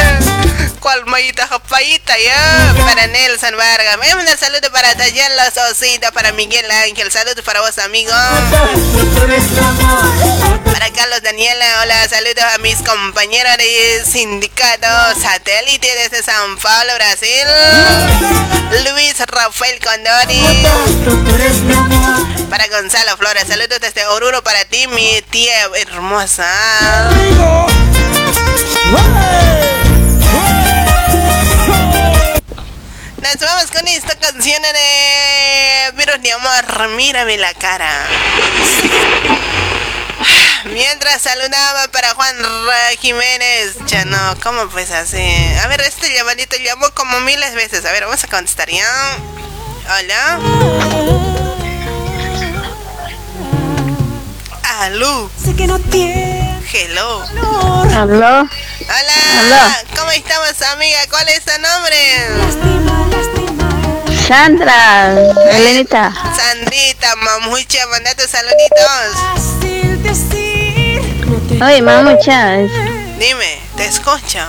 ¿Cuál Mayitaja? Payita, ya. Para Nelson Vargas, manda saludo para Dayan Los Ositos, para Miguel Ángel, saludos para vos, amigo. Carlos Daniela, hola, saludos a mis compañeros de sindicato satélite desde San Paulo, Brasil. Luis Rafael Condori. Para Gonzalo Flores, saludos desde Oruro para ti, mi tía hermosa. Nos vamos con esta canción de Virus de Amor, mírame la cara. Mientras saludaba para Juan Ra- Jiménez, ya no, ¿cómo pues así? A ver, este llamadito llamó como miles veces. A ver, vamos a contestar ya. Hola. Aló. Sé que no tiene Hello. ¿Aló? Hola. Hola. ¿Cómo estamos, amiga? ¿Cuál es tu nombre? Sandra, Elenita. Sandrita, mamucha, manda tus saluditos. Oye, mamucha, Dime, te escucho.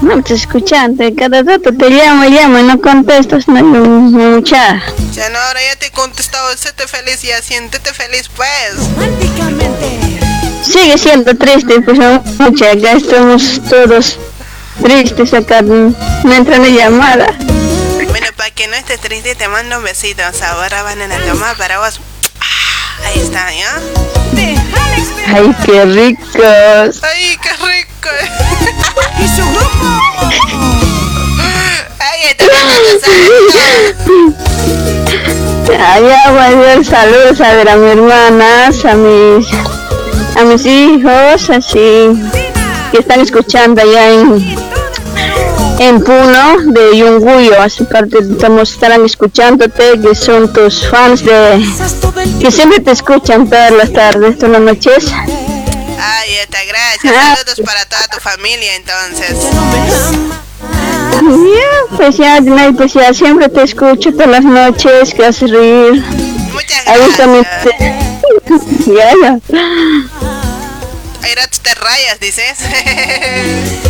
no te escuchando, cada rato te llamo, llamo y no contestas, no, mamucha. Ya no, ahora ya te he contestado, séte feliz y siéntete feliz, pues. Sigue siendo triste, pues mamucha, acá estamos todos tristes acá, no entra llamada. Bueno, para que no estés triste, te mando besitos. Ahora van en la toma para vos. Ah, Ahí está, ¿ya? Déjala expresar. Ay, qué ricos. ¡Ay, qué rico! Y su grupo. ¡Ay, te mando Allá voy a saludos a ver a mis hermanas, a mis, a mis hijos, así que están escuchando allá en, en Puno de Yunguyo, así parte estamos estarán escuchándote, que son tus fans de que siempre te escuchan todas las tardes, todas las noches. Ay, está, gracias. Saludos para toda tu familia, entonces. Ya, pues ya, pues ya siempre te escucho todas las noches, que haces reír. Muchas veces también gracias. te... Ya, ya. Ay, te rayas, dices.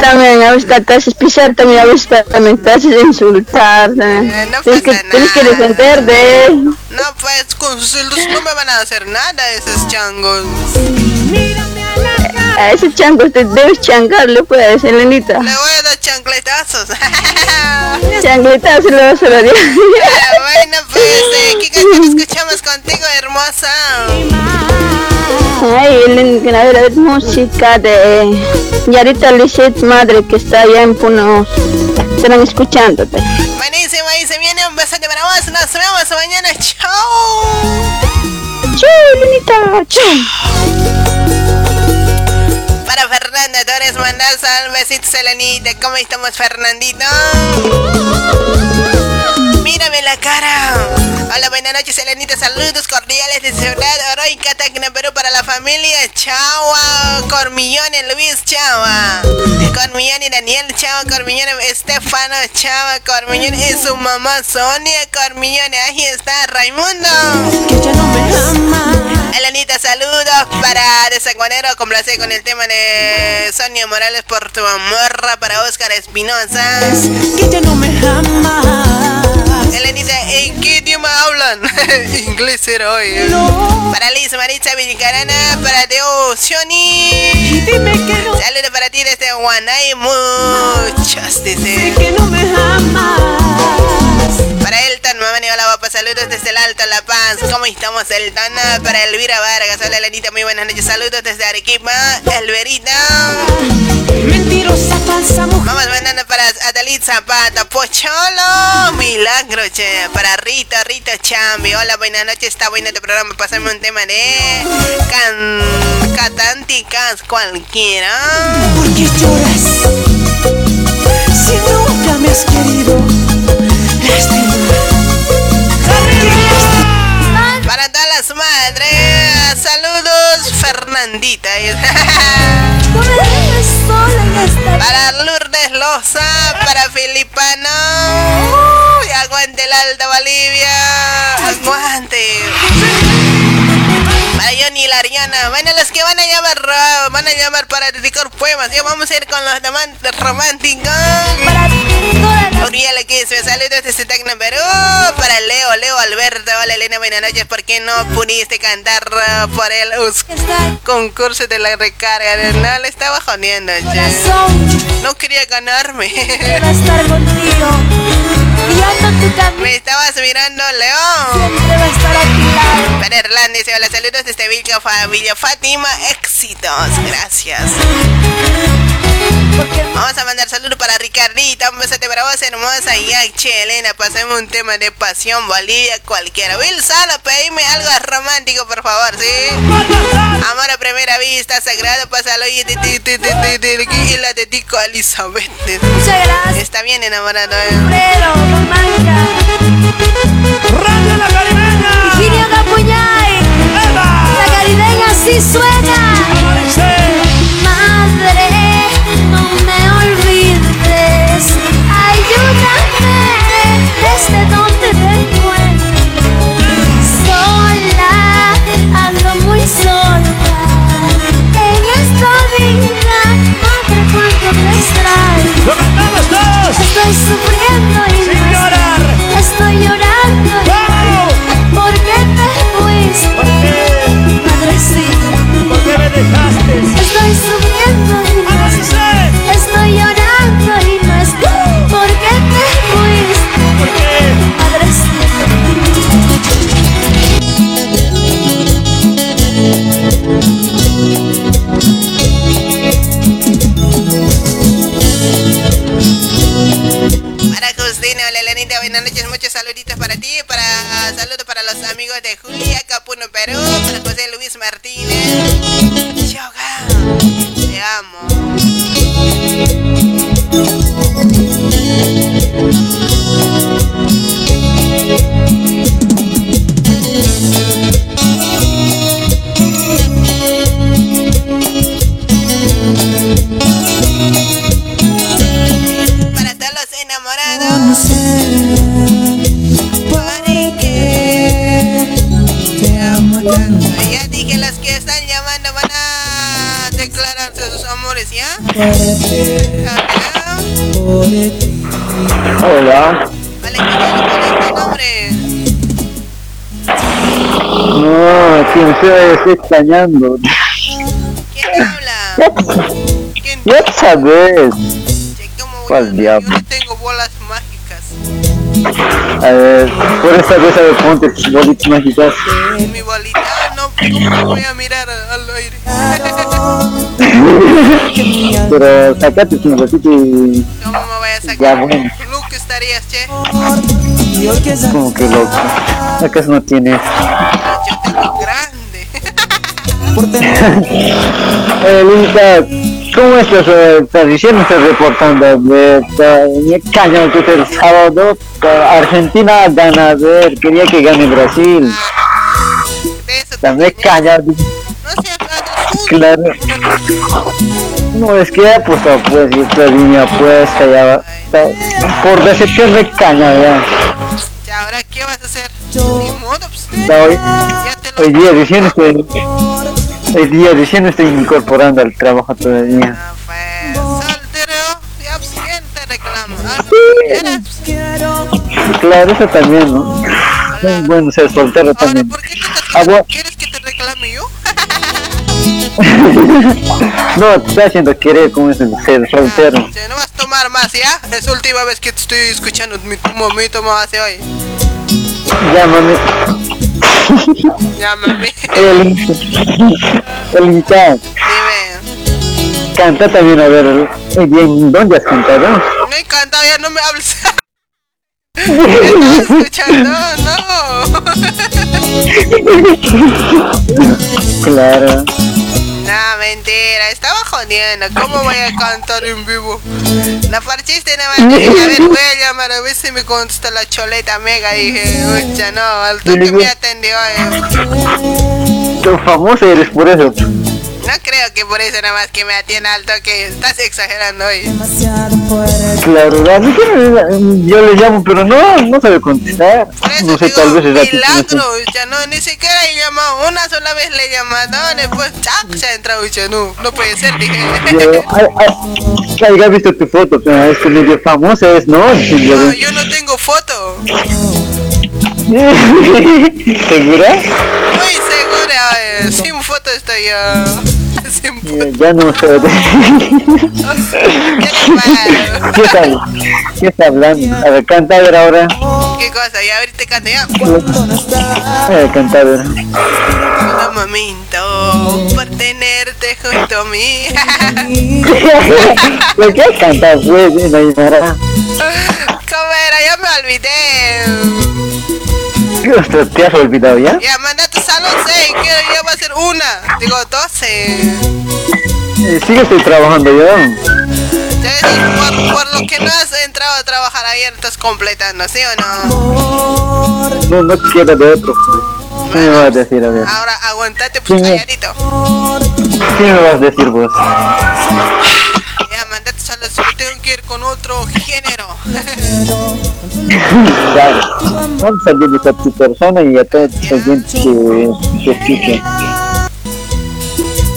También a veces te haces pisar, también a veces también te haces insultar. Eh, no tienes, que, tienes que nada. defender de él. No, pues con sus no me van a hacer nada esos changos. A ese chango te debes changarle, pues, Elenita. Le voy a dar chancletazos. Changuetazo le vas a dar. bueno, pues, eh, ¿qué canción escuchamos contigo, hermosa? Ay, Elen, a ver, a ver, música de Yarita Lisset, madre, que está allá en Puno. Estarán escuchándote. Buenísimo, ahí se viene un besote para vos. Nos vemos mañana. Chao. Chau, Elenita, chau. Para Fernanda Torres, mandar sal, besitos, Elenita. ¿Cómo estamos, Fernandito? Mírame la cara. Hola, buenas noches, Elenita. Saludos cordiales de Ciudad Heroica, Tacna, Perú, para la familia Chava, Cormillón y Luis Chava. Cormillón y Daniel Chava, Cormillón y Estefano Chava, Cormillón y su mamá Sonia Cormillón. Ahí está Raimundo. Que ya no me ama. Elenita, saludos para Desaguanero, complace con el tema de Sonia Morales por tu amor para Oscar Espinosa. Que ya no me ama. Elenita, ¿en qué idioma hablan? Inglés era hoy. Para Liz Maritza Villarana, para Teo Sioni. Saludos para ti desde Guanay, muchos Sé dice. que no me amas. Para Elton, mamá Hola guapa, saludos desde el Alto La Paz. ¿Cómo estamos, Elton? Para Elvira Vargas, hola Elenita, muy buenas noches. Saludos desde Arequipa, Elverita. Mentirosa, falsa mujer. Vamos mandando para Adalit Zapata, Pocholo, Milagro, che, para Rita, Rita Chambi. Hola, buenas noches, está bueno este programa. Pasame un tema de can, Catánticas cualquiera. ¿Por qué lloras? Si nunca me has querido. Lástima. Para todas las madres, saludos, Fernandita. Para Lourdes Loza, para Filipano. Uy, aguante el Alta Bolivia. Aguante. Para Johnny y la Ariana. Bueno, los que van a llamar, van a llamar para dedicar poemas. Ya vamos a ir con los amantes románticos. Uriel aquí, saludos desde Tacna, Perú. Para para Leo, Leo Alberto. Hola Elena, buenas noches. ¿Por qué no pudiste cantar por el concurso de la recarga? No, le estaba jodiendo. No quería ganarme. Me estabas mirando, León. Para dice, hola, saludos desde Vilca, familia Fátima, éxitos, gracias. Vamos a mandar saludos para Ricardita, un besote para vos, hermosa, y ya, che, Elena, pasemos un tema de pasión, Bolivia, cualquiera. Salo, pedime algo romántico, por favor, ¿sí? Amor a primera vista, sagrado, pásalo y, la dedico a Elizabeth. Muchas gracias. Está bien enamorado, ¿eh? Pero, romántica. ¡Radio La Caribeña! Virginia Capuñay. ¡Eva! La caribeña sí suena. Madre, no me olvides. Ayúdame desde donde te encuentro. Sola, ando muy sola. En esta vida, madre, cuánto te extraño. Estoy sufriendo y dejaste? Estoy sufriendo y no ¡Amanecer! Estoy llorando y no estoy. ¿Por qué te fuiste? ¿Por qué? Para Justina, hola Elenita, buenas noches, muchos saluditos para ti, para saludos para los amigos de Julia, Capuno, Perú, para José Luis Martínez. Amo. Hola. Hola. Vale, ¿cuál es tu nombre? No, quien sea estoy extrañando. ¿Quién te habla? ¿Quién te Ya sabes. Che, ¿cómo voy ¿Cuál diablo? Yo no tengo bolas mágicas. A ver, por esta cosa de ponte tus bolitas mágicas. Mi bolita, no, ¿cómo voy a mirar al aire? Pero sacate un ratito y ¿Cómo me voy a sacar? ya bueno, Luke estarías, che. como que loco. ¿Acaso no tienes? Yo tengo grande. Eh, Lisa, ¿cómo estás? Eh, Recién me estás reportando de de caño que es el sábado. eh, Argentina gana, a ver, quería que gane Brasil. Eso También caña, claro. No, es que he apostado pues, y esta línea apuesta ya va. Por decepción de caña ya. Ya, ahora, ¿qué vas a hacer? Ni modo, pues. Hoy, te hoy día recién estoy, hoy día recién estoy incorporando al trabajo todavía. Ah, pues, soltero. Ya, pues, ¿quién te reclama? Ah. Claro, eso también, ¿no? Es bueno ser soltero Ahora, también. ¿por qué tú estás Ah, bueno. ¿Quieres que te reclame yo? no, te está haciendo querer como es el ser soltero. Che, no vas a tomar más, ¿ya? Es última vez que te estoy escuchando mi momento más de hoy. Llámame. Llámame. El, el invitado. Dime. Canta también, a ver, eh, bien, ¿dónde has cantado? No he cantado, ya no me hables. ¿Me estás escuchando? No. Claro. No, mentira, estaba jodiendo. ¿Cómo voy a cantar en vivo? La parchiste nada más. Dije, a ver, voy a llamar a ver si me contesta la choleta mega. Dije, ucha, no, al toque me atendió. eh. Tú famoso eres por eso. No creo que por eso nada más que me atienda al toque. Estás exagerando hoy. Claro, yo le llamo, pero no, no sabe contestar. Por eso No sé, digo, tal vez es la milagro. Ya no, ni siquiera he llamado. Una sola vez le he llamado. Después, chac, se ha entrado. Ya no, no puede ser, dije. Yo, visto tu foto, pero es que medio famosa es, ¿no? No, yo no tengo foto. Segura, eh, sin foto estoy yo. Sin foto. Ya no sé. ¿Qué está, ¿Qué está hablando? A ver, canta a ver ahora. ¿Qué cosa? Ya ahorita canta ya. A ver, canta a ver. Un momento por tenerte junto a mí. ¿Lo que canta pues? ¿Cómo era? Ya me olvidé. Ostras, ¿Te has olvidado ya? Ya, manda tu salud, eh, que ya va a ser una. Digo, doce. Eh, Sí que estoy trabajando yo. Por, por lo que no has entrado a trabajar ayer, estás completando, ¿sí o no? No, no quiero de otro. ¿Qué me vas a decir, a? Ahora aguantate pues calladito. ¿Qué me vas a decir vos? Con otro género. Claro. Vamos a a tu persona y a toda esta gente que que.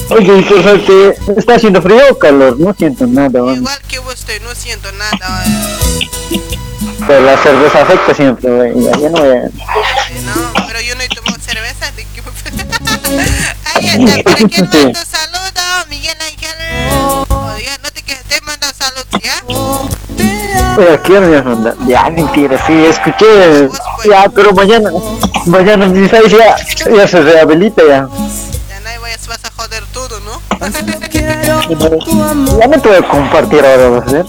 Oye, y por favor, ¿te ¿está haciendo frío o calor? No siento nada, man. Igual que vos, estoy, no siento nada. eh. Pero la cerveza afecta siempre, güey. Ya, ya no voy a... No, pero yo no he tomado cerveza. ¿de qué? Ahí está, ¿para Sí. mando saludo? Miguel Ángel. Oiga, no te quedes, te mando saludos, ¿ya? Pero quiero ya mandar. Ya, mentira, sí, escuché. Ya, pero mañana, mañana mi país ya, ya se rehabilita ya. Ya nadie vayas, vas a joder todo, ¿no? Ya me puedo compartir ahora, ¿vas a ver?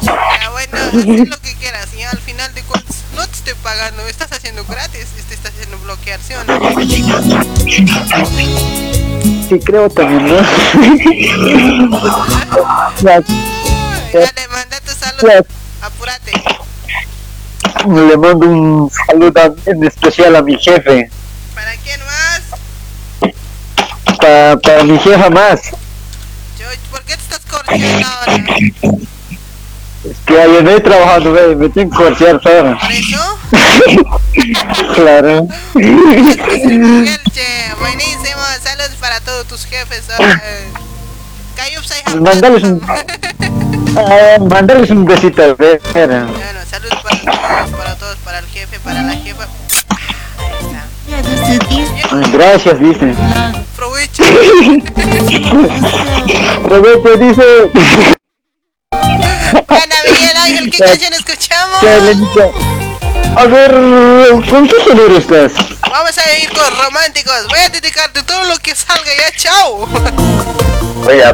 Ya, bueno, haz lo que quieras, ya al final de cuentas no te estoy pagando, estás haciendo gratis, te estás haciendo bloquear, ¿sí o no? Sí, creo también, ¿no? Dale, manda tu salud, ya. apúrate. Le mando un saludo en especial a mi jefe. ¿Para quién más? Para, para mi jefa más. Yo, ¿Por qué te estás corriendo ahora? Es que ayer no he trabajado, güey. Me tengo que cortear todo. ¿Por eso? Claro. Buenísimo, saludos para todos tus jefes. Mandales un, ah, mandales un besito. Bueno, saludos para todos, para todos, para el jefe, para la jefa. Gracias, dice. Provecho. Roberto dice. Bueno, Miguel Ángel, ¿qué canción escuchamos? Ya. A ver, ¿con qué género estás? Vamos a ir con románticos. Voy a dedicarte todo lo que salga ya, chao. Oye,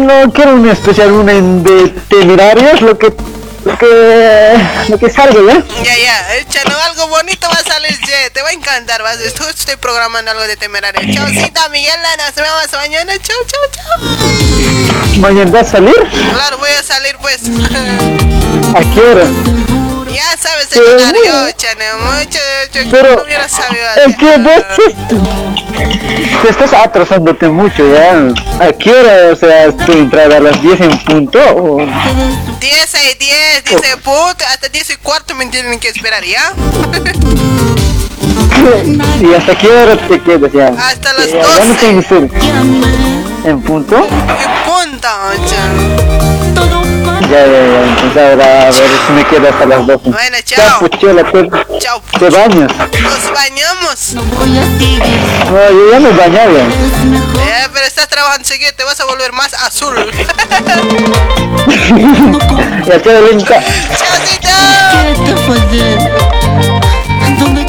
no quiero un especial, una en de temerarios, lo que. Lo que. Lo que salga, ¿ya? Ya, ya, échalo, algo bonito va a salir, che. Te va a encantar, vas. Estoy, estoy programando algo de temerario. Chaucita, Miguel, nos vemos mañana. Chau, chau, chau. ¿Mañana vas a salir? Claro, voy a salir, pues. ¿A qué hora? Ya sabes el horario, chane. Mucho, yo Pero no hubiera sabido. es que vos te, estás atrasándote mucho ya. ¿A qué hora? O sea, tu entrada a las 10 en punto. O... 10 y 10, dice puto, hasta 10 y cuarto me tienen que esperar, ¿ya? ¿Y hasta qué hora te quedas ya? Hasta las Ya, ya no 12. tengo que ser. ¿En punto? En punto. Ya, ya, ya. Entonces ahora a ver si me quedo hasta las 12. Bueno, chao. pues Chao. te bañas. Nos bañamos. No, yo ya me bañaba. Eh, pero estás trabajando seguido, te vas a volver más azul. Ya te lenta. Dios mío, ¿cómo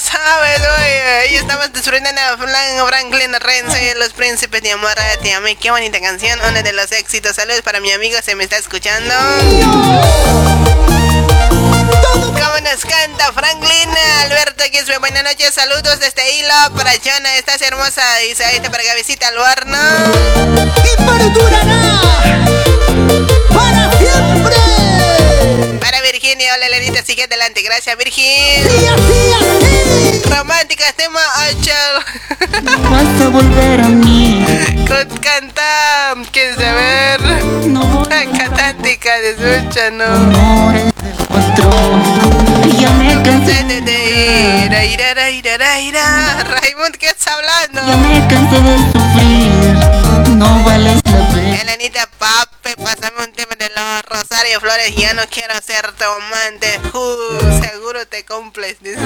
sabes, oye? Ahí disfrutando a Fran- Franklin Renzo los príncipes de amor. Te amé, qué bonita canción, uno de los éxitos. Saludos para mi amigo, se me está escuchando. ¿Cómo nos canta Franklin? Alberto Quispe, buenas noches, saludos desde Hilo para Jonah, estás hermosa, dice ahí para Gabecita al horno. Y para hola Lenita, sigue adelante, gracias Virgin. Romántica, tema 8. Vas a volver a mí. Con canta, ¿quieres saber? No. Cantántica de sucha, no. Ya me cansé, De, de, ira, ira, ira, ira. Raymond, ¿qué estás hablando? ya me cansé de sufrir. No vales la pena. Elenita Pape, pásame un tema de los Rosario Flores, ya no quiero ser tu. Uh, seguro te cumples. Dice.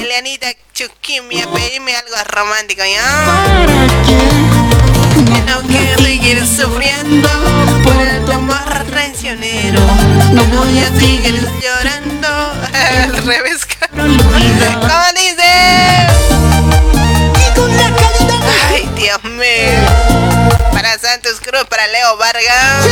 Elianita Chuquimia, pedime algo romántico, ¿ya? No quiero seguir sufriendo por el amor traicionero. No voy a seguir llorando. Al revés. ¿Cómo dice? Ay, Dios mío. Para Santos Cruz, para Leo Vargas.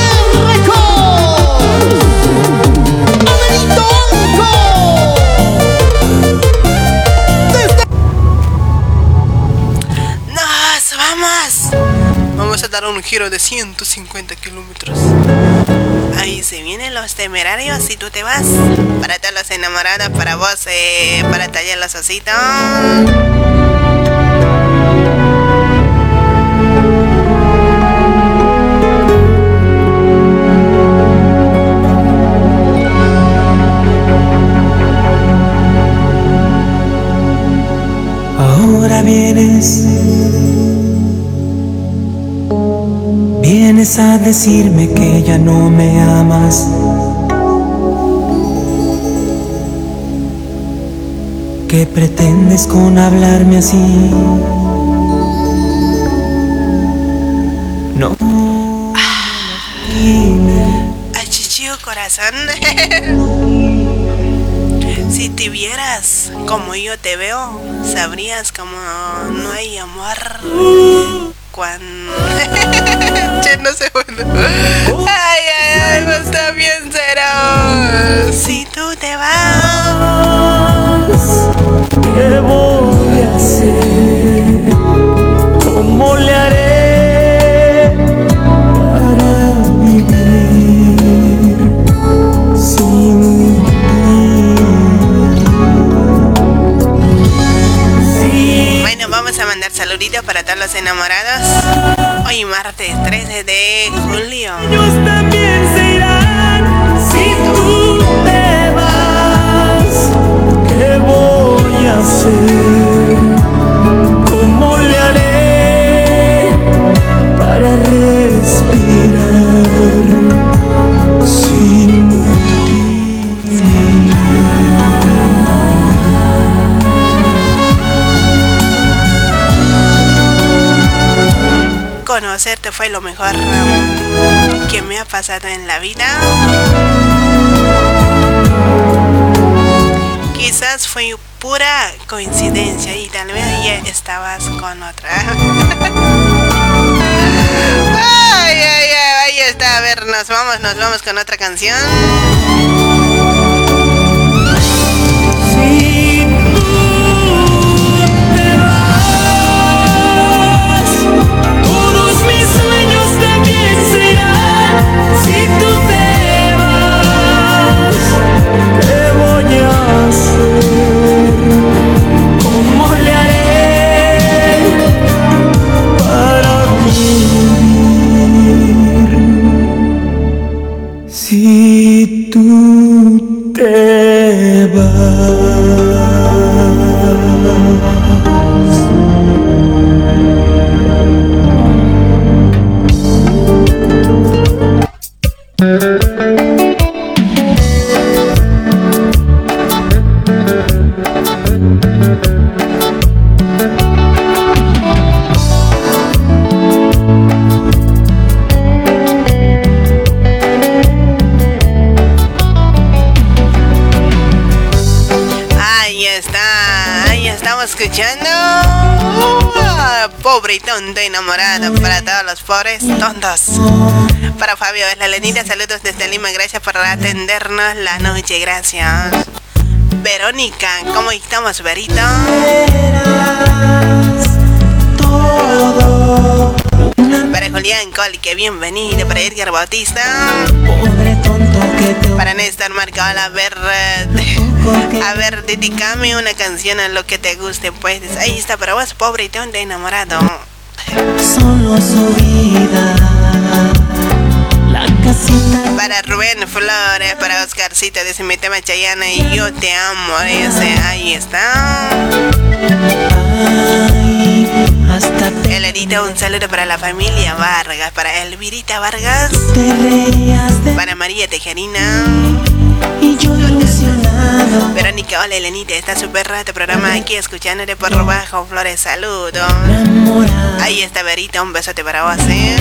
Dar un giro de 150 kilómetros. Ahí se vienen los temerarios si tú te vas. Para todos los enamorados, para vos, eh, para tallar los ositos. Ahora vienes, vienes a decirme que ya no me amas. ¿Qué pretendes con hablarme así? No. Ay, chichio corazón. si te vieras como yo te veo, sabrías como no hay amor che, no sé, bueno. Ay, ay, ay, no está bien, cero. Si tú te vas... mandar saluditos para todos los enamorados. Hoy martes 13 de julio. Ellos también se si tú te vas. Conocerte fue lo mejor que me ha pasado en la vida. Quizás fue pura coincidencia y tal vez ya estabas con otra. ahí está. A ver, nos vamos, nos vamos con otra canción. Pobres tontos. Para Fabio es la Lenita, saludos desde Lima, gracias por atendernos la noche, gracias. Verónica, ¿cómo estamos, Verito? Para Julián Col, que bienvenido. Para Edgar Bautista. Para Néstor Marcal, a ver. A ver, dedícame una canción a lo que te guste, pues. Ahí está para vos, pobre y tonto enamorado. Solo su vida. La casita. Para Rubén Flores, para Oscarcito, dice mi tema Chayana y yo te amo, dice, ahí está. Hasta Elerita, un saludo para la familia Vargas, para Elvirita Vargas, de para María Tejerina. Y yo ilusionado. Verónica, hola Elenita, está súper rato programa aquí escuchándote por bajo. Flores, saludo. Ahí está Verita, un besote para vos, ¿eh?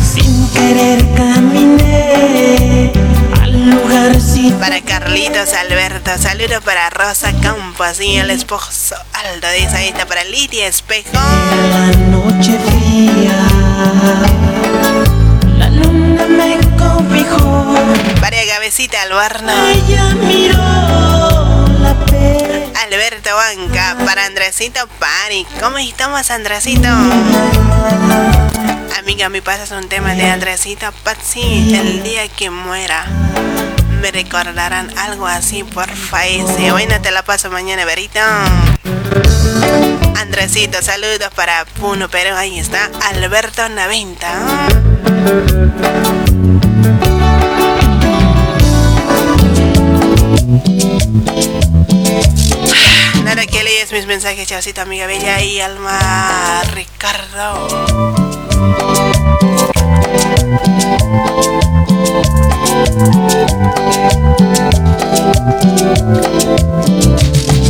Sin querer caminé al lugarcito. Para Carlitos Alberto, saludos para Rosa Campos y el esposo Aldo, dice ahí está para Lidia Espejo. La noche fría. La luna me cobijó. Para Gavecita Albarno. Ella miró la pe. Alberto Banca, para Andresito Pani. ¿Cómo estamos, Andresito? Amiga, me pasas un tema de Andresito Patsy. El día que muera, me recordarán algo así, por ese. Hoy no te la paso mañana, Verito. Andresito, saludos para Puno, pero ahí está Alberto Naventa. Lees mis mensajes, chavosito, amiga bella y Alma Ricardo.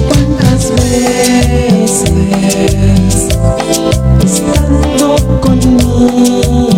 ¿Cuántas veces estando conmigo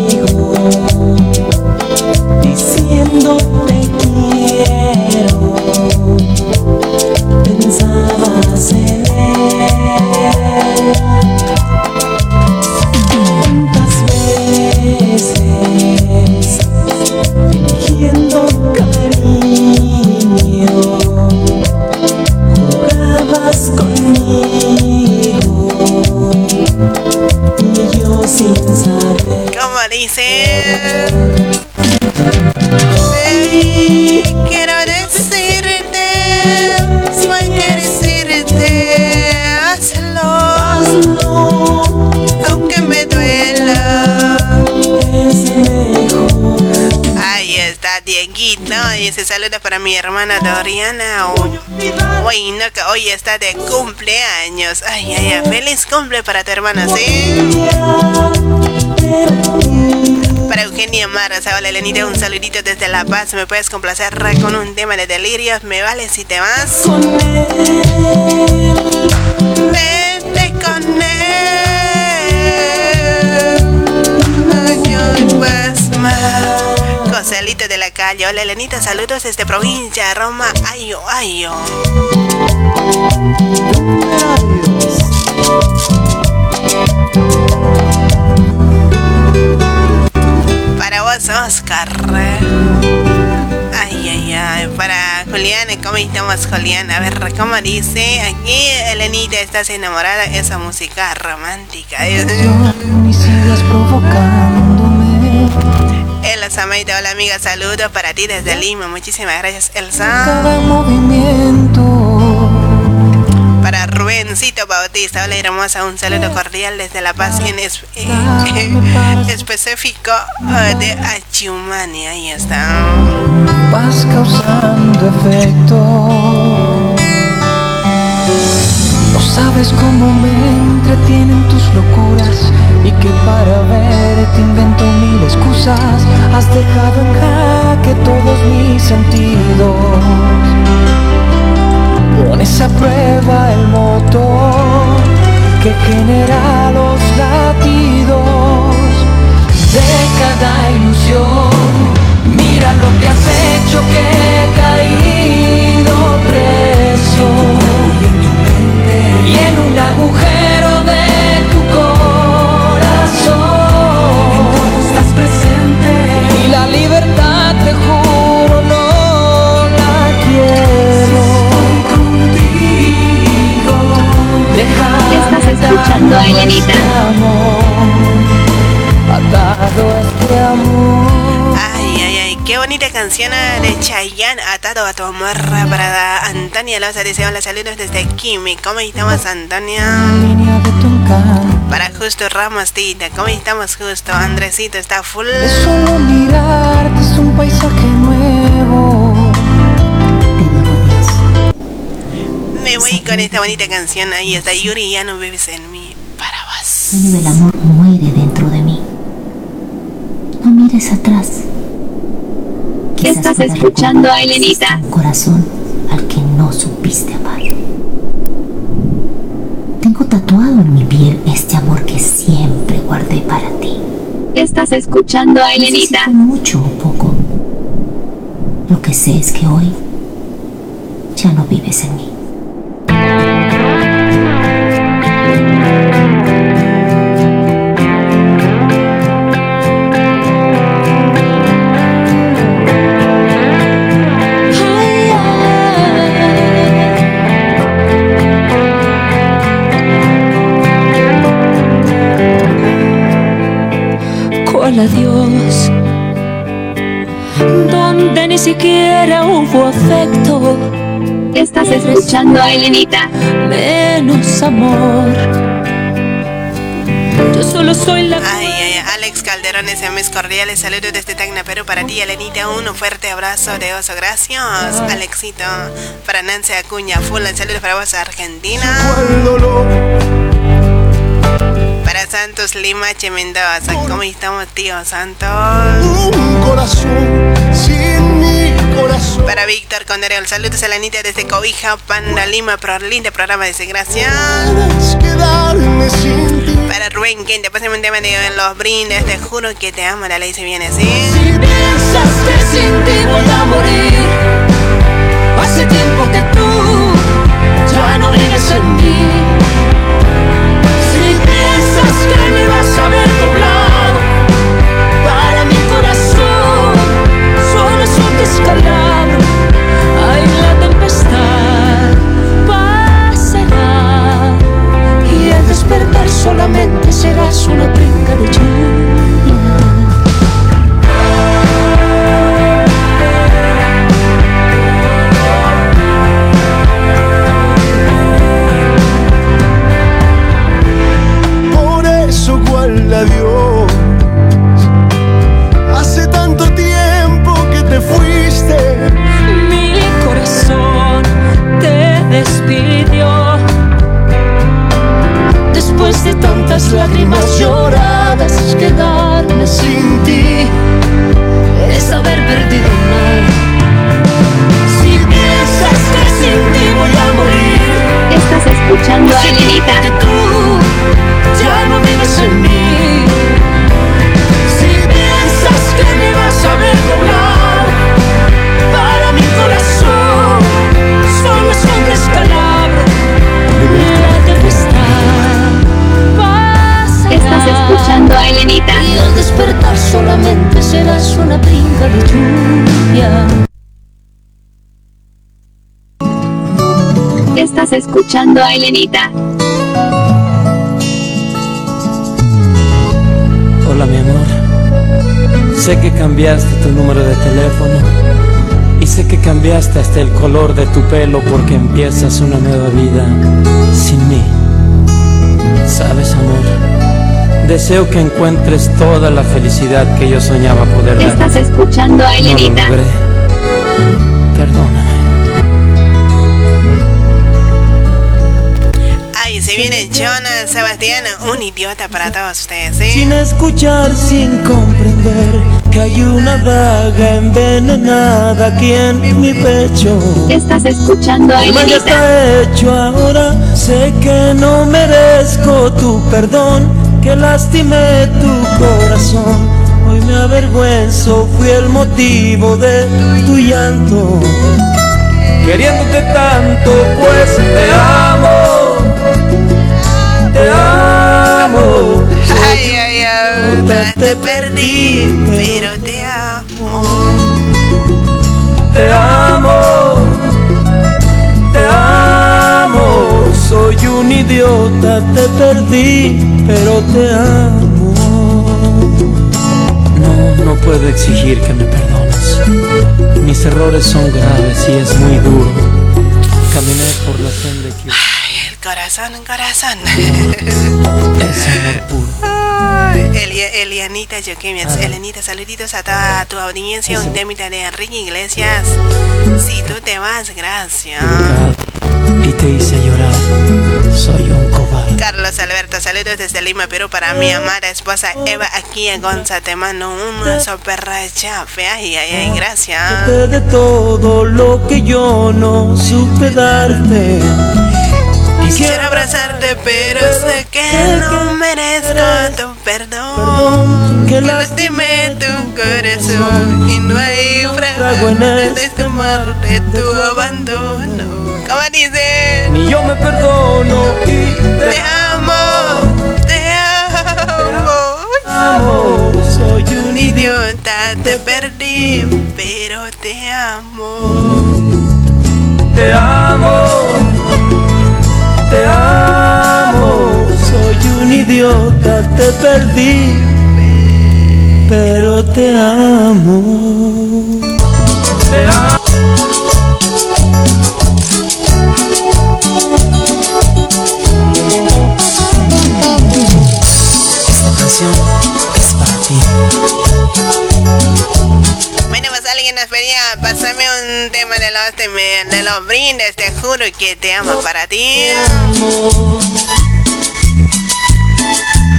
mi hermana Doriana. Hoy que hoy está de cumpleaños. Ay, ay, ay, feliz cumple para tu hermana, ¿sí? Para Eugenia Maras, hola un saludito desde La Paz. ¿Me puedes complacer con un tema de delirios? ¿Me vale si te vas? Hola Elenita, saludos desde provincia, Roma, ayo, ayo. Para vos, Oscar. Ay, ay, ay. Para Julián, ¿cómo estamos, Julián? A ver, ¿cómo dice? Aquí Elenita estás enamorada de esa música romántica. y sigas Elsa Maite, hola amiga, saludos para ti desde Lima. Muchísimas gracias, Elsa. cada movimiento Para Rubencito Bautista, hola hermosa, un saludo cordial desde La Paz en es- eh, específico eh, de Achumani. Ahí está. vas causando efecto no sabes cómo me entretienen tus locuras y que para verte invento mil excusas has dejado en jaque todos mis sentidos Pones a prueba el motor que genera los latidos de cada ilusión. Mira lo que has hecho que he caído preso y en un agujero Estás escuchando a Elenita. este Ay, ay, ay, qué bonita canción eh, de Chayanne, Atado a tu amor para Antonia Loza. Dice hola, saludos desde Kimi. ¿Cómo estamos, Antonia? Para Justo Ramos, Tita. ¿Cómo estamos, Justo? Andresito está full. de solo mirarte es un paisaje nuevo Me voy con esta bonita canción. Ahí está Yuri, ya no vives en mí. Para vos. del amor muere dentro de mí. No mires atrás. Estás escuchando a Elenita. Un corazón al que no supiste amar. Tengo tatuado en mi piel este amor que siempre guardé para ti. Estás escuchando a Elenita. Mucho o poco. Lo que sé es que hoy ya no vives en mí. Escuchando a Elenita. Menos amor. Yo solo soy la. Ay, ay, Alex Calderón, ese mis cordiales saludos desde Tacna, Perú. Para ti, Elenita, un fuerte abrazo de oso. Gracias, Alexito. Para Nancy Acuña, full saludos para vos, Argentina. Para Santos Lima, Mendoza. ¿Cómo estamos, tío Santos? Un corazón. Para Víctor Condarel, saludos a la Anita desde Cobija, Panda Lima, pro lindo programa de ti. Para Rubén Quinte, pásame un tema de los brindes, te juro que te amo, la ley se viene así. Piensas que sin ti voy a morir. Solamente serás una pinga de lluvia. Tantas lágrimas lloradas, quedarme sin ti es haber perdido mal. Si piensas que sin ti voy a morir, Estás escuchando a Elenita. que tú ya no vives en mí. Escuchando a Elenita. Y al despertar solamente serás una brinca de lluvia. Estás escuchando a Elenita. Hola mi amor. Sé que cambiaste tu número de teléfono y sé que cambiaste hasta el color de tu pelo porque empiezas una nueva vida sin mí. Sabes amor, deseo que encuentres toda la felicidad que yo soñaba poder dar. Estás escuchando a No lo. Perdóname. Ay, se viene Jonas Sebastián, un idiota para todos ustedes, ¿sí? Sin escuchar, sin comprender que hay una daga envenenada aquí en mi pecho. Estás escuchando a Elenita. está hecho ahora, sé que no merezco tu perdón, que lastimé tu corazón. Hoy me avergüenzo, fui el motivo de tu llanto. Queriéndote tanto, pues te amo, te amo. Ay, ay, ay, Te perdí, pero te amo. Te amo, soy un idiota, te perdí, pero te amo. No, no puedo exigir que me perdones. Mis errores son graves y es muy duro. Caminé por la senda equivocada. Ay, el corazón, el corazón. Es amor puro. Elianita Yoquemias, Elenita, saluditos a toda tu audiencia, un temita de Enrique Iglesias. Si tú te vas, gracias. Y te hice llorar. Soy un cobarde. Carlos Alberto, saludos desde Lima, Perú para mi amada esposa Eva aquí en Gonza. Te mando un super chafe. Ay, ay, ay, gracias. De todo lo que yo no supe darte. Quisiera abrazarte, pero sé que no merezco tu perdón. Que lastime tu corazón y no hay fragua de tomar de tu abandono. ¿Cómo dice? Ni yo me perdono y te amo, te amo. amo. Soy un idiota, te perdí, pero te amo. Te amo, te amo. Soy un idiota, te perdí, pero te amo. Te amo. Alguien nos pedía, pásame un tema de los, de, de los brindes, te juro que te amo para ti.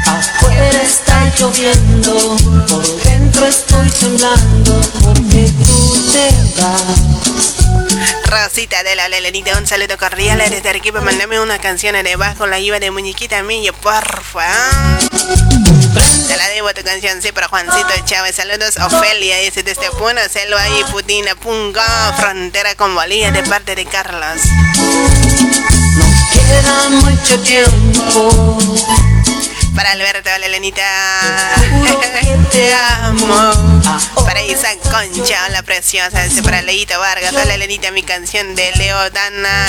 Afuera está lloviendo, por dentro estoy temblando porque tú te vas. Rosita de la Lelenita, un saludo cordial desde Arequipa, mandame una canción de bajo la IVA de Muñequita Millo, porfa. Te la debo tu canción, sí, para Juancito Chávez. Saludos, Ofelia, dice desde Puno, Selva y Putina, Punga, frontera con Bolivia, de parte de Carlos. Para Alberto, la Lenita, te amo. Para Isaac Concha, la preciosa. Para Leito Vargas, la Lenita, mi canción de Leo Dana.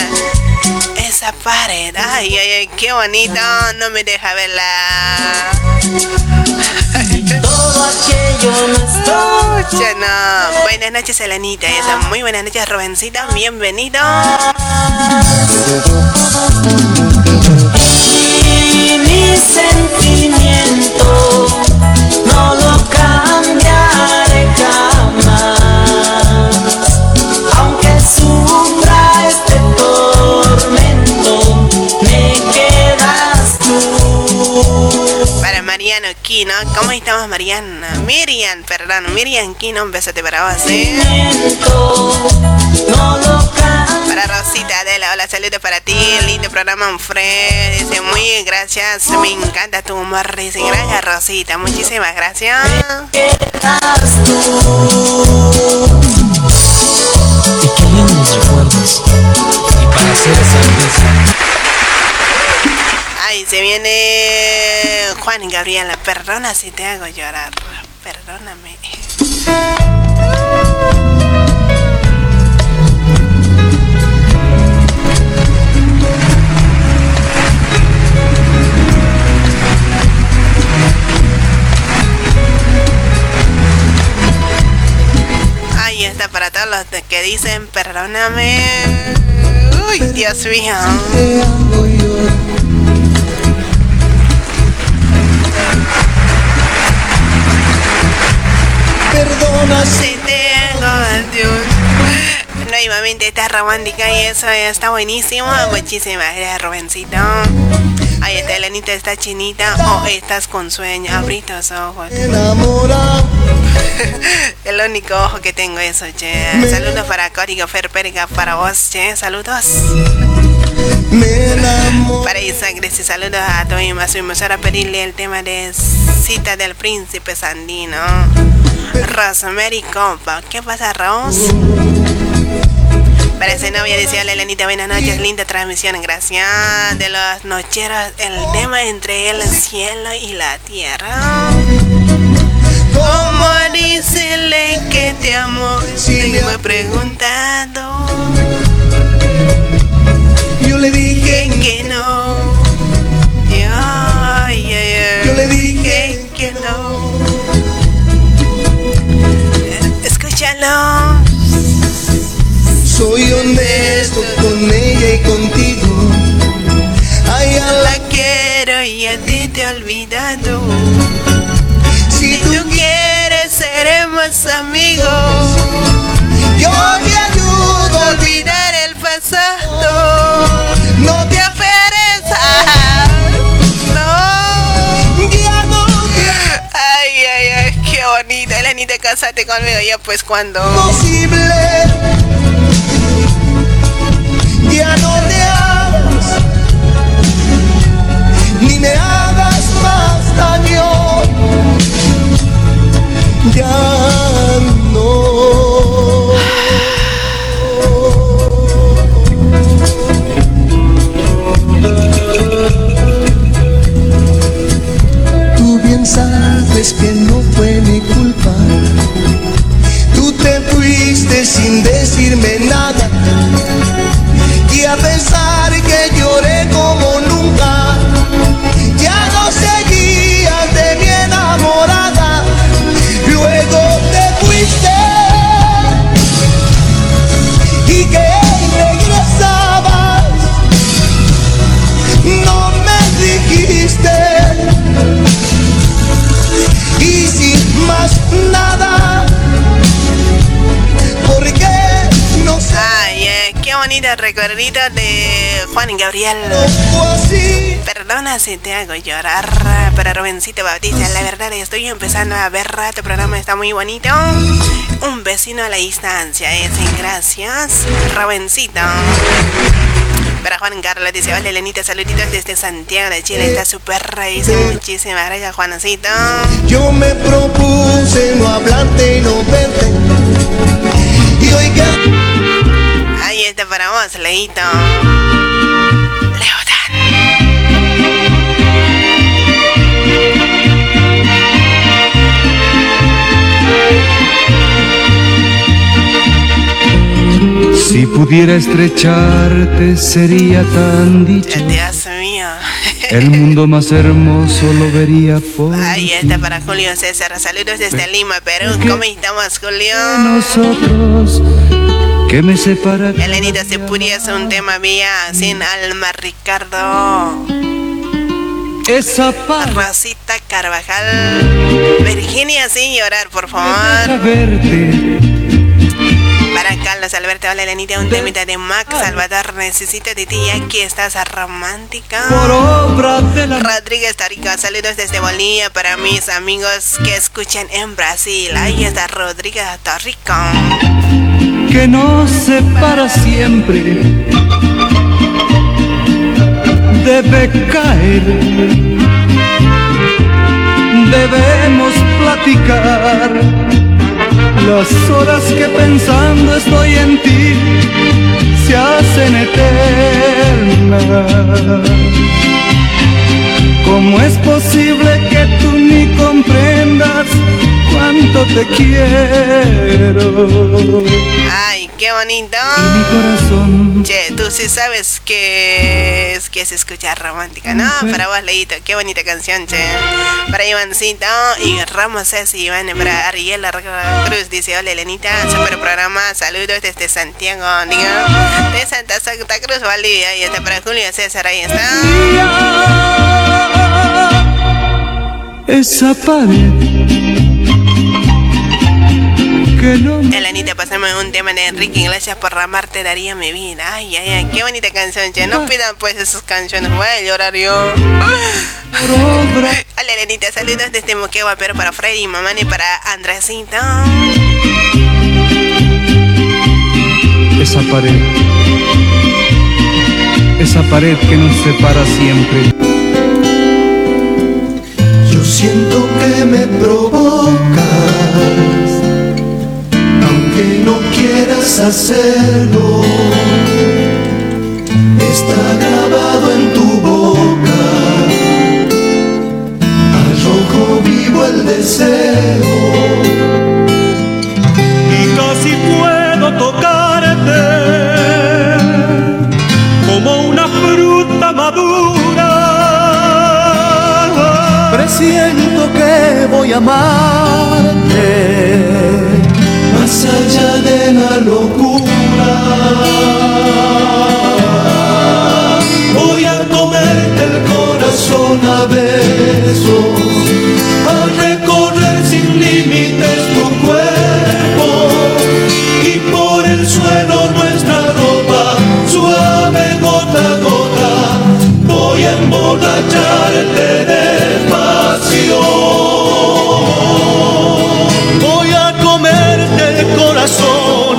Esa pared, ay, ay, ay, qué bonito. No me deja verla. Todo aquello no. Buenas noches, Elenita. Muy buenas noches, Rubencita. Bienvenido. ¿Cómo estamos, Mariana? Miriam, perdón. Miriam Kino, un besote para vos, ¿eh? Para Rosita Adela, hola, saludos para ti. Lindo programa, Fred. Dice, muy gracias. Me encanta tu humor. Dice, gracias, Rosita. Muchísimas gracias. Y qué lindos recuerdos. Y para. Ay, se viene Juan Gabriela. Perdona si te hago llorar. Perdóname. Para todos los que dicen perdóname. Uy, Dios mío. Perdona si tengo Dios. Nuevamente está romántica y eso está buenísimo. Muchísimas gracias, Rubencito. Ahí está Elenita, está chinita o estás con sueño. Abrí tus ojos. El único ojo que tengo es che. Saludos para Código Fer Perga, para vos, che. Saludos. Para Isaac, dice saludos a tu a su emisora pedirle el tema de Cita del Príncipe Sandino. Rosemary Compa. ¿Qué pasa, Rose? Parece novia, decía la Elenita, buenas noches, linda transmisión, gracias de los nocheros, el tema entre el cielo y la tierra. ¿Cómo decirle que te amo? Si me preguntado. Yo le dije que no. Ay. Yo le dije que no. Escúchalo soy honesto con ella y contigo. Ay, a la quiero y a ti te he olvidado. Si tú quieres, seremos amigos. Yo te ayudo a olvidar el pasado. No te aferres No. ya no. Ay, ay, ay, qué bonito. Elenita, casate conmigo. Ya, pues, cuando. Posible. No ni me hagas más daño. Ya no. Tú bien sabes que no fue mi culpa. Tú te fuiste sin decirme nada. A pesar que lloré como nunca, recuerdito de Juan y Gabriel. Perdona si te hago llorar, pero Rubencito Bautista, la verdad estoy empezando a ver tu programa, está muy bonito. Un vecino a la distancia, es gracias, Rubencito. Para Juan Carlos dice, hola Lenita, saluditos desde Santiago de Chile, está súper dice muchísimas gracias Juancito. Yo me propuse no hablarte y no verte. Y hoy está para vos, Leito. Si pudiera estrecharte sería tan dicho. Dios mío. El mundo más hermoso lo vería por Ahí está para Julio César. Saludos desde Lima, Perú. ¿Cómo estamos, Julio? nosotros. Que me separa. Elenita, si pudieras un tema mía sin alma, Ricardo. Esa Rosita Carvajal. Virginia, sin llorar, por favor. verte. Para Carlos Alberto, hola Elenita, un temita de Max Salvador. Necesito de ti, aquí estás romántica. Por obra de la Rodríguez Tarico, saludos desde Bolivia para mis amigos que escuchan en Brasil. Ahí está Rodríguez Tarico. que nos separa siempre. Debe caer. Debemos platicar las horas que pensando estoy en ti se hacen eternas. ¿Cómo es posible que tú ni comprendas cuánto te quiero? Qué bonito. Che, tú sí sabes que es que se escucha romántica, ¿no? Para vos, Leito, qué bonita canción, che. Para Ivancito y Ramos S. Iván, para Ariel Cruz, dice, hola Elenita, super programa, saludos desde Santiago, digo, de Santa Santa Cruz, Bolivia, y está para Julio César, ahí está. Esa pared que no Elenita, pasame un tema de Enrique Iglesias por amarte daría mi vida. Ay, ay, ay, qué bonita canción, che. No pidan pues esas canciones, voy a llorar yo. Hola Elenita, saludos desde Moquegua, pero para Freddy, Mamani y para Andresito. esa pared, esa pared que nos separa siempre. Yo siento que me provocas, aunque no quieras hacerlo. Está grabado en tu boca, al rojo vivo el deseo. y casi puedo tocarte como una fruta madura. Presiento que voy a amarte allá de la locura. Voy a comerte el corazón a besos,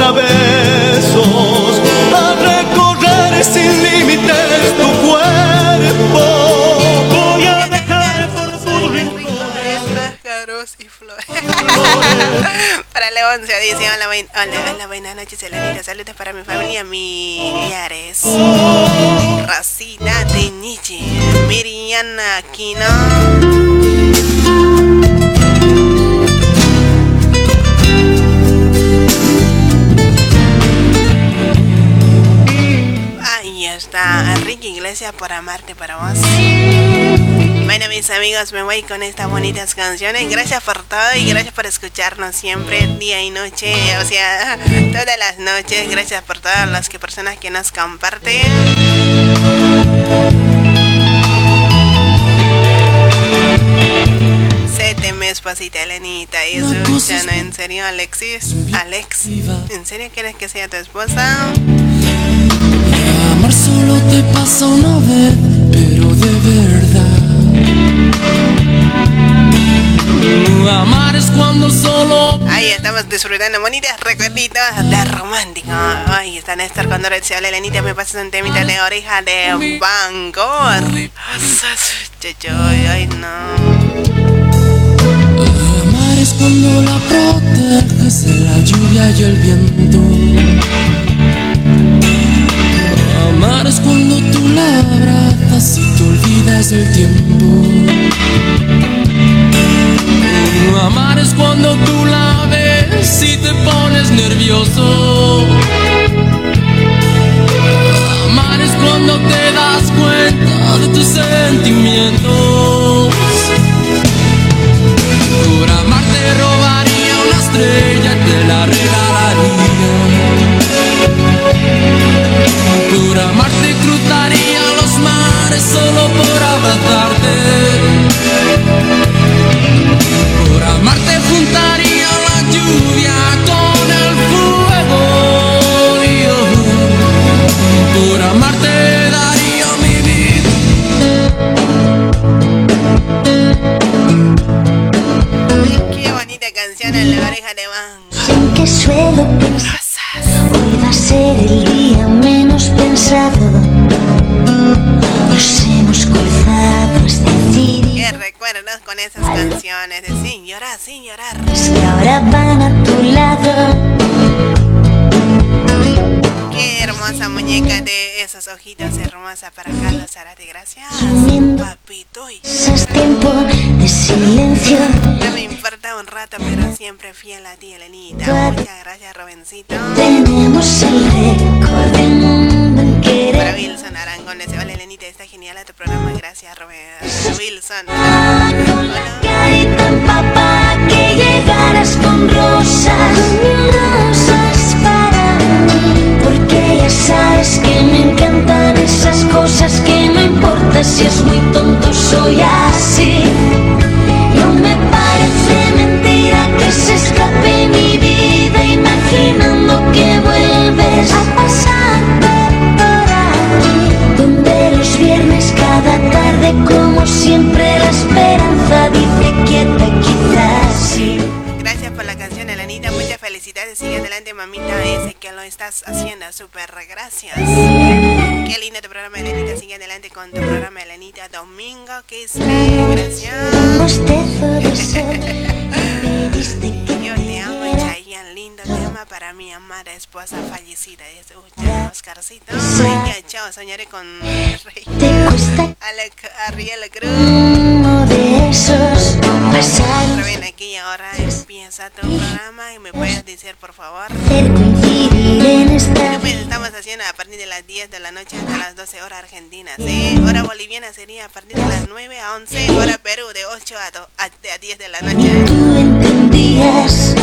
a besos, a recorrer sin límites tu cuerpo. Voy a dejar por tus rincones y flores. para la 11 dice: Hola, hola, buenas noches, Elenita. Saludos para mi familia, mi Millares. Racina de Nietzsche, Miriana Quino. Enrique Iglesias por amarte para vos. Bueno, mis amigos, me voy con estas bonitas canciones. Gracias por todo y gracias por escucharnos siempre, día y noche, o sea, todas las noches. Gracias por todas las que personas que nos comparten. Sete mes pasita Elenita y su en serio Alexis, Alex, ¿en serio quieres que sea tu esposa? Amar solo te pasa una vez, pero de verdad. Amar es cuando solo. Ahí estamos disfrutando bonitas recuerditos de romántico. Ahí está Néstor cuando recibe Elenita. Me pasas un temita de oreja de Bangor. Ay, no. Amar es cuando la proteges de la lluvia y el viento. Amar es cuando tú la abrazas y te olvidas del tiempo. Amar es cuando tú la ves y te pones nervioso. Amar es cuando te das cuenta de tus sentimientos. Por amar te robaría una estrella y te la regalaría. Amarte daría mi vida. Qué bonita canción en la oreja de Bangor. Sé que suelo pensar Hoy va a ser el día menos pensado Nos hemos cruzado es decir Qué recuerdos con esas canciones de sin llorar, sin llorar. que ahora van a tu lado hermosa muñeca de esos ojitos hermosa para Carlos Zarate. Gracias, papito. Es tiempo de silencio no me importa un rato, pero siempre fiel a ti, Elenita. Muchas gracias, Robencito. Tenemos el en querer Para Wilson Arangón, le hola Elenita, está genial tu programa. Gracias, Robe- Wilson. Carita papá que llegaras con rosas cosas Que no importa si es muy tonto, soy así. No me parece mentira que se escape mi vida Imaginando que vuelves a pasar por ahí Donde los viernes cada tarde como siempre estás haciendo. Súper gracias. Qué lindo tu programa, Elenita. Sigue adelante con tu programa, Elenita. Domingo, que es Gracias. Yo te amo, Chayanne. Lindo tema para mi amada esposa fallecida. Es Ucha, Oscarcito. Ya, chao. Soñaré con Rey. te cuesta Alec, Ariel Cruz. uno de esos pasados Ven aquí ahora empieza tu programa y me puedes decir por favor. estamos haciendo a partir de las 10 de la noche hasta las 12 horas argentinas. ¿sí? Hora boliviana sería a partir de las 9 a 11. Hora Perú de 8 a, do- a, a 10 de la noche. tú entendías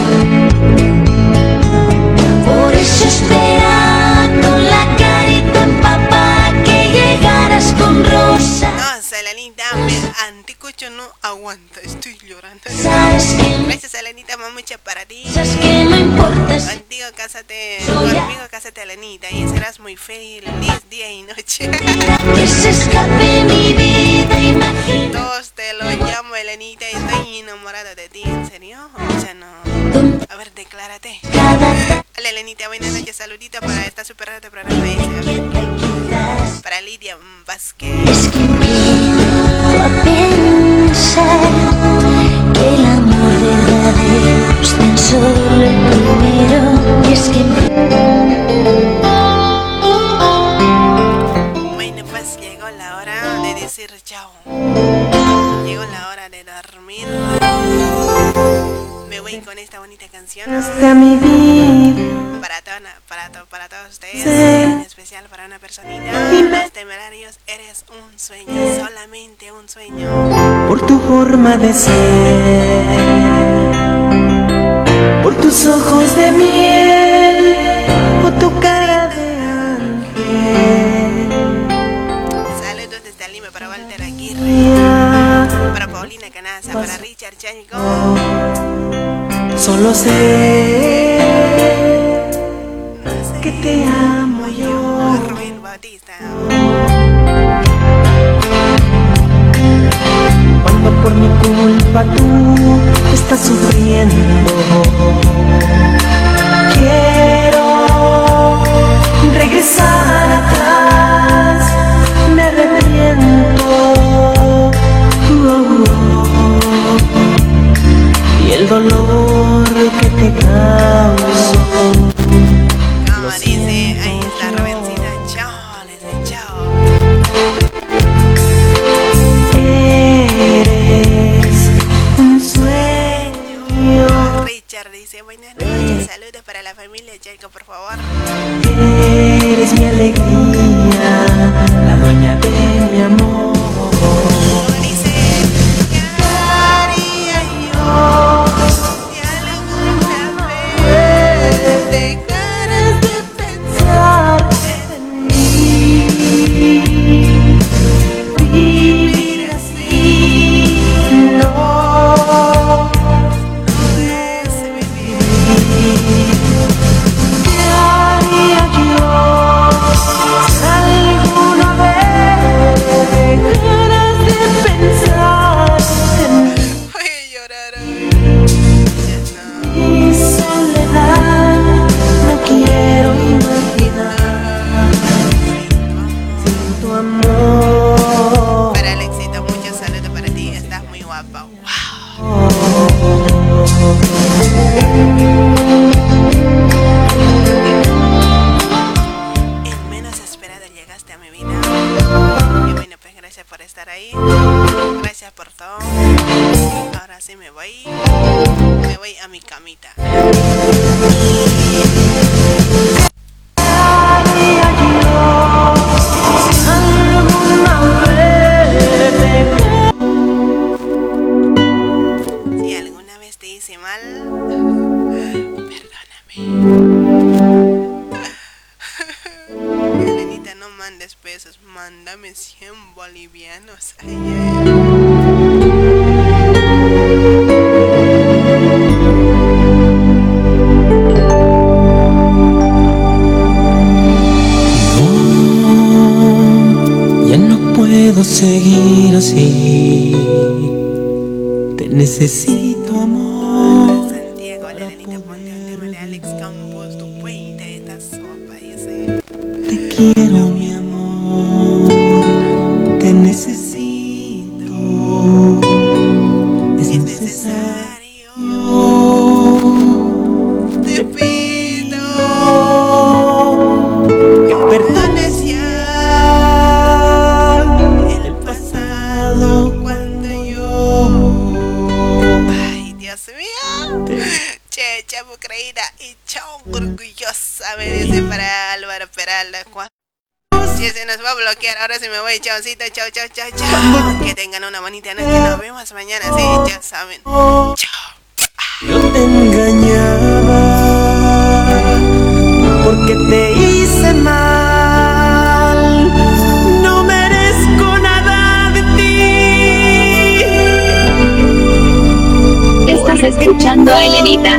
No, Selenita, me anticucho no aguanta, estoy llorando. Gracias, Selenita, mamucha para ti. Contigo cásate, conmigo cásate, Elenita, y serás muy feliz día y noche. que se escape mi vida te imaginas. Todos te lo llamo Elenita y estoy enamorada de ti, ¿en serio? O sea, no. A ver, declárate. Hola Elenita, buenas noches, saludita para esta super de programa. Ese. Para Lidia Vázquez. Es que empiezo a pensar que el amor de verdadero es tan solo el primero. Y es que. empiezo a pensar. decir chao. Llegó la hora de dormir. Me voy con esta bonita canción. Hasta mi vida. Para, toda, para, to, para todos ustedes. Sí. En especial para una personita. Los temerarios, eres un sueño. Solamente un sueño. Por tu forma de ser. Por tus ojos de miel. Por tu cara para Paulina Canaza, para Richard Chánico. Solo sé que te amo yo. Rubén Bautista. Cuando por mi culpa tú estás sufriendo. Quiero regresar atrás, me arrepiento. Y el dolor que te causo. Como dice, ahí está Rubencita. Chao, les dice chao. Eres un sueño. Richard dice, buenas noches, saludos para la familia Chaco, por favor. Eres mi alegría, chaucito, chao, chao, chao, chao. Que tengan una bonita noche, nos vemos mañana, sí, ya saben. Chao. Yo te engañaba porque te hice mal. No merezco nada de ti. Estás escuchando a Elenita.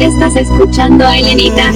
Estás escuchando a Elenita.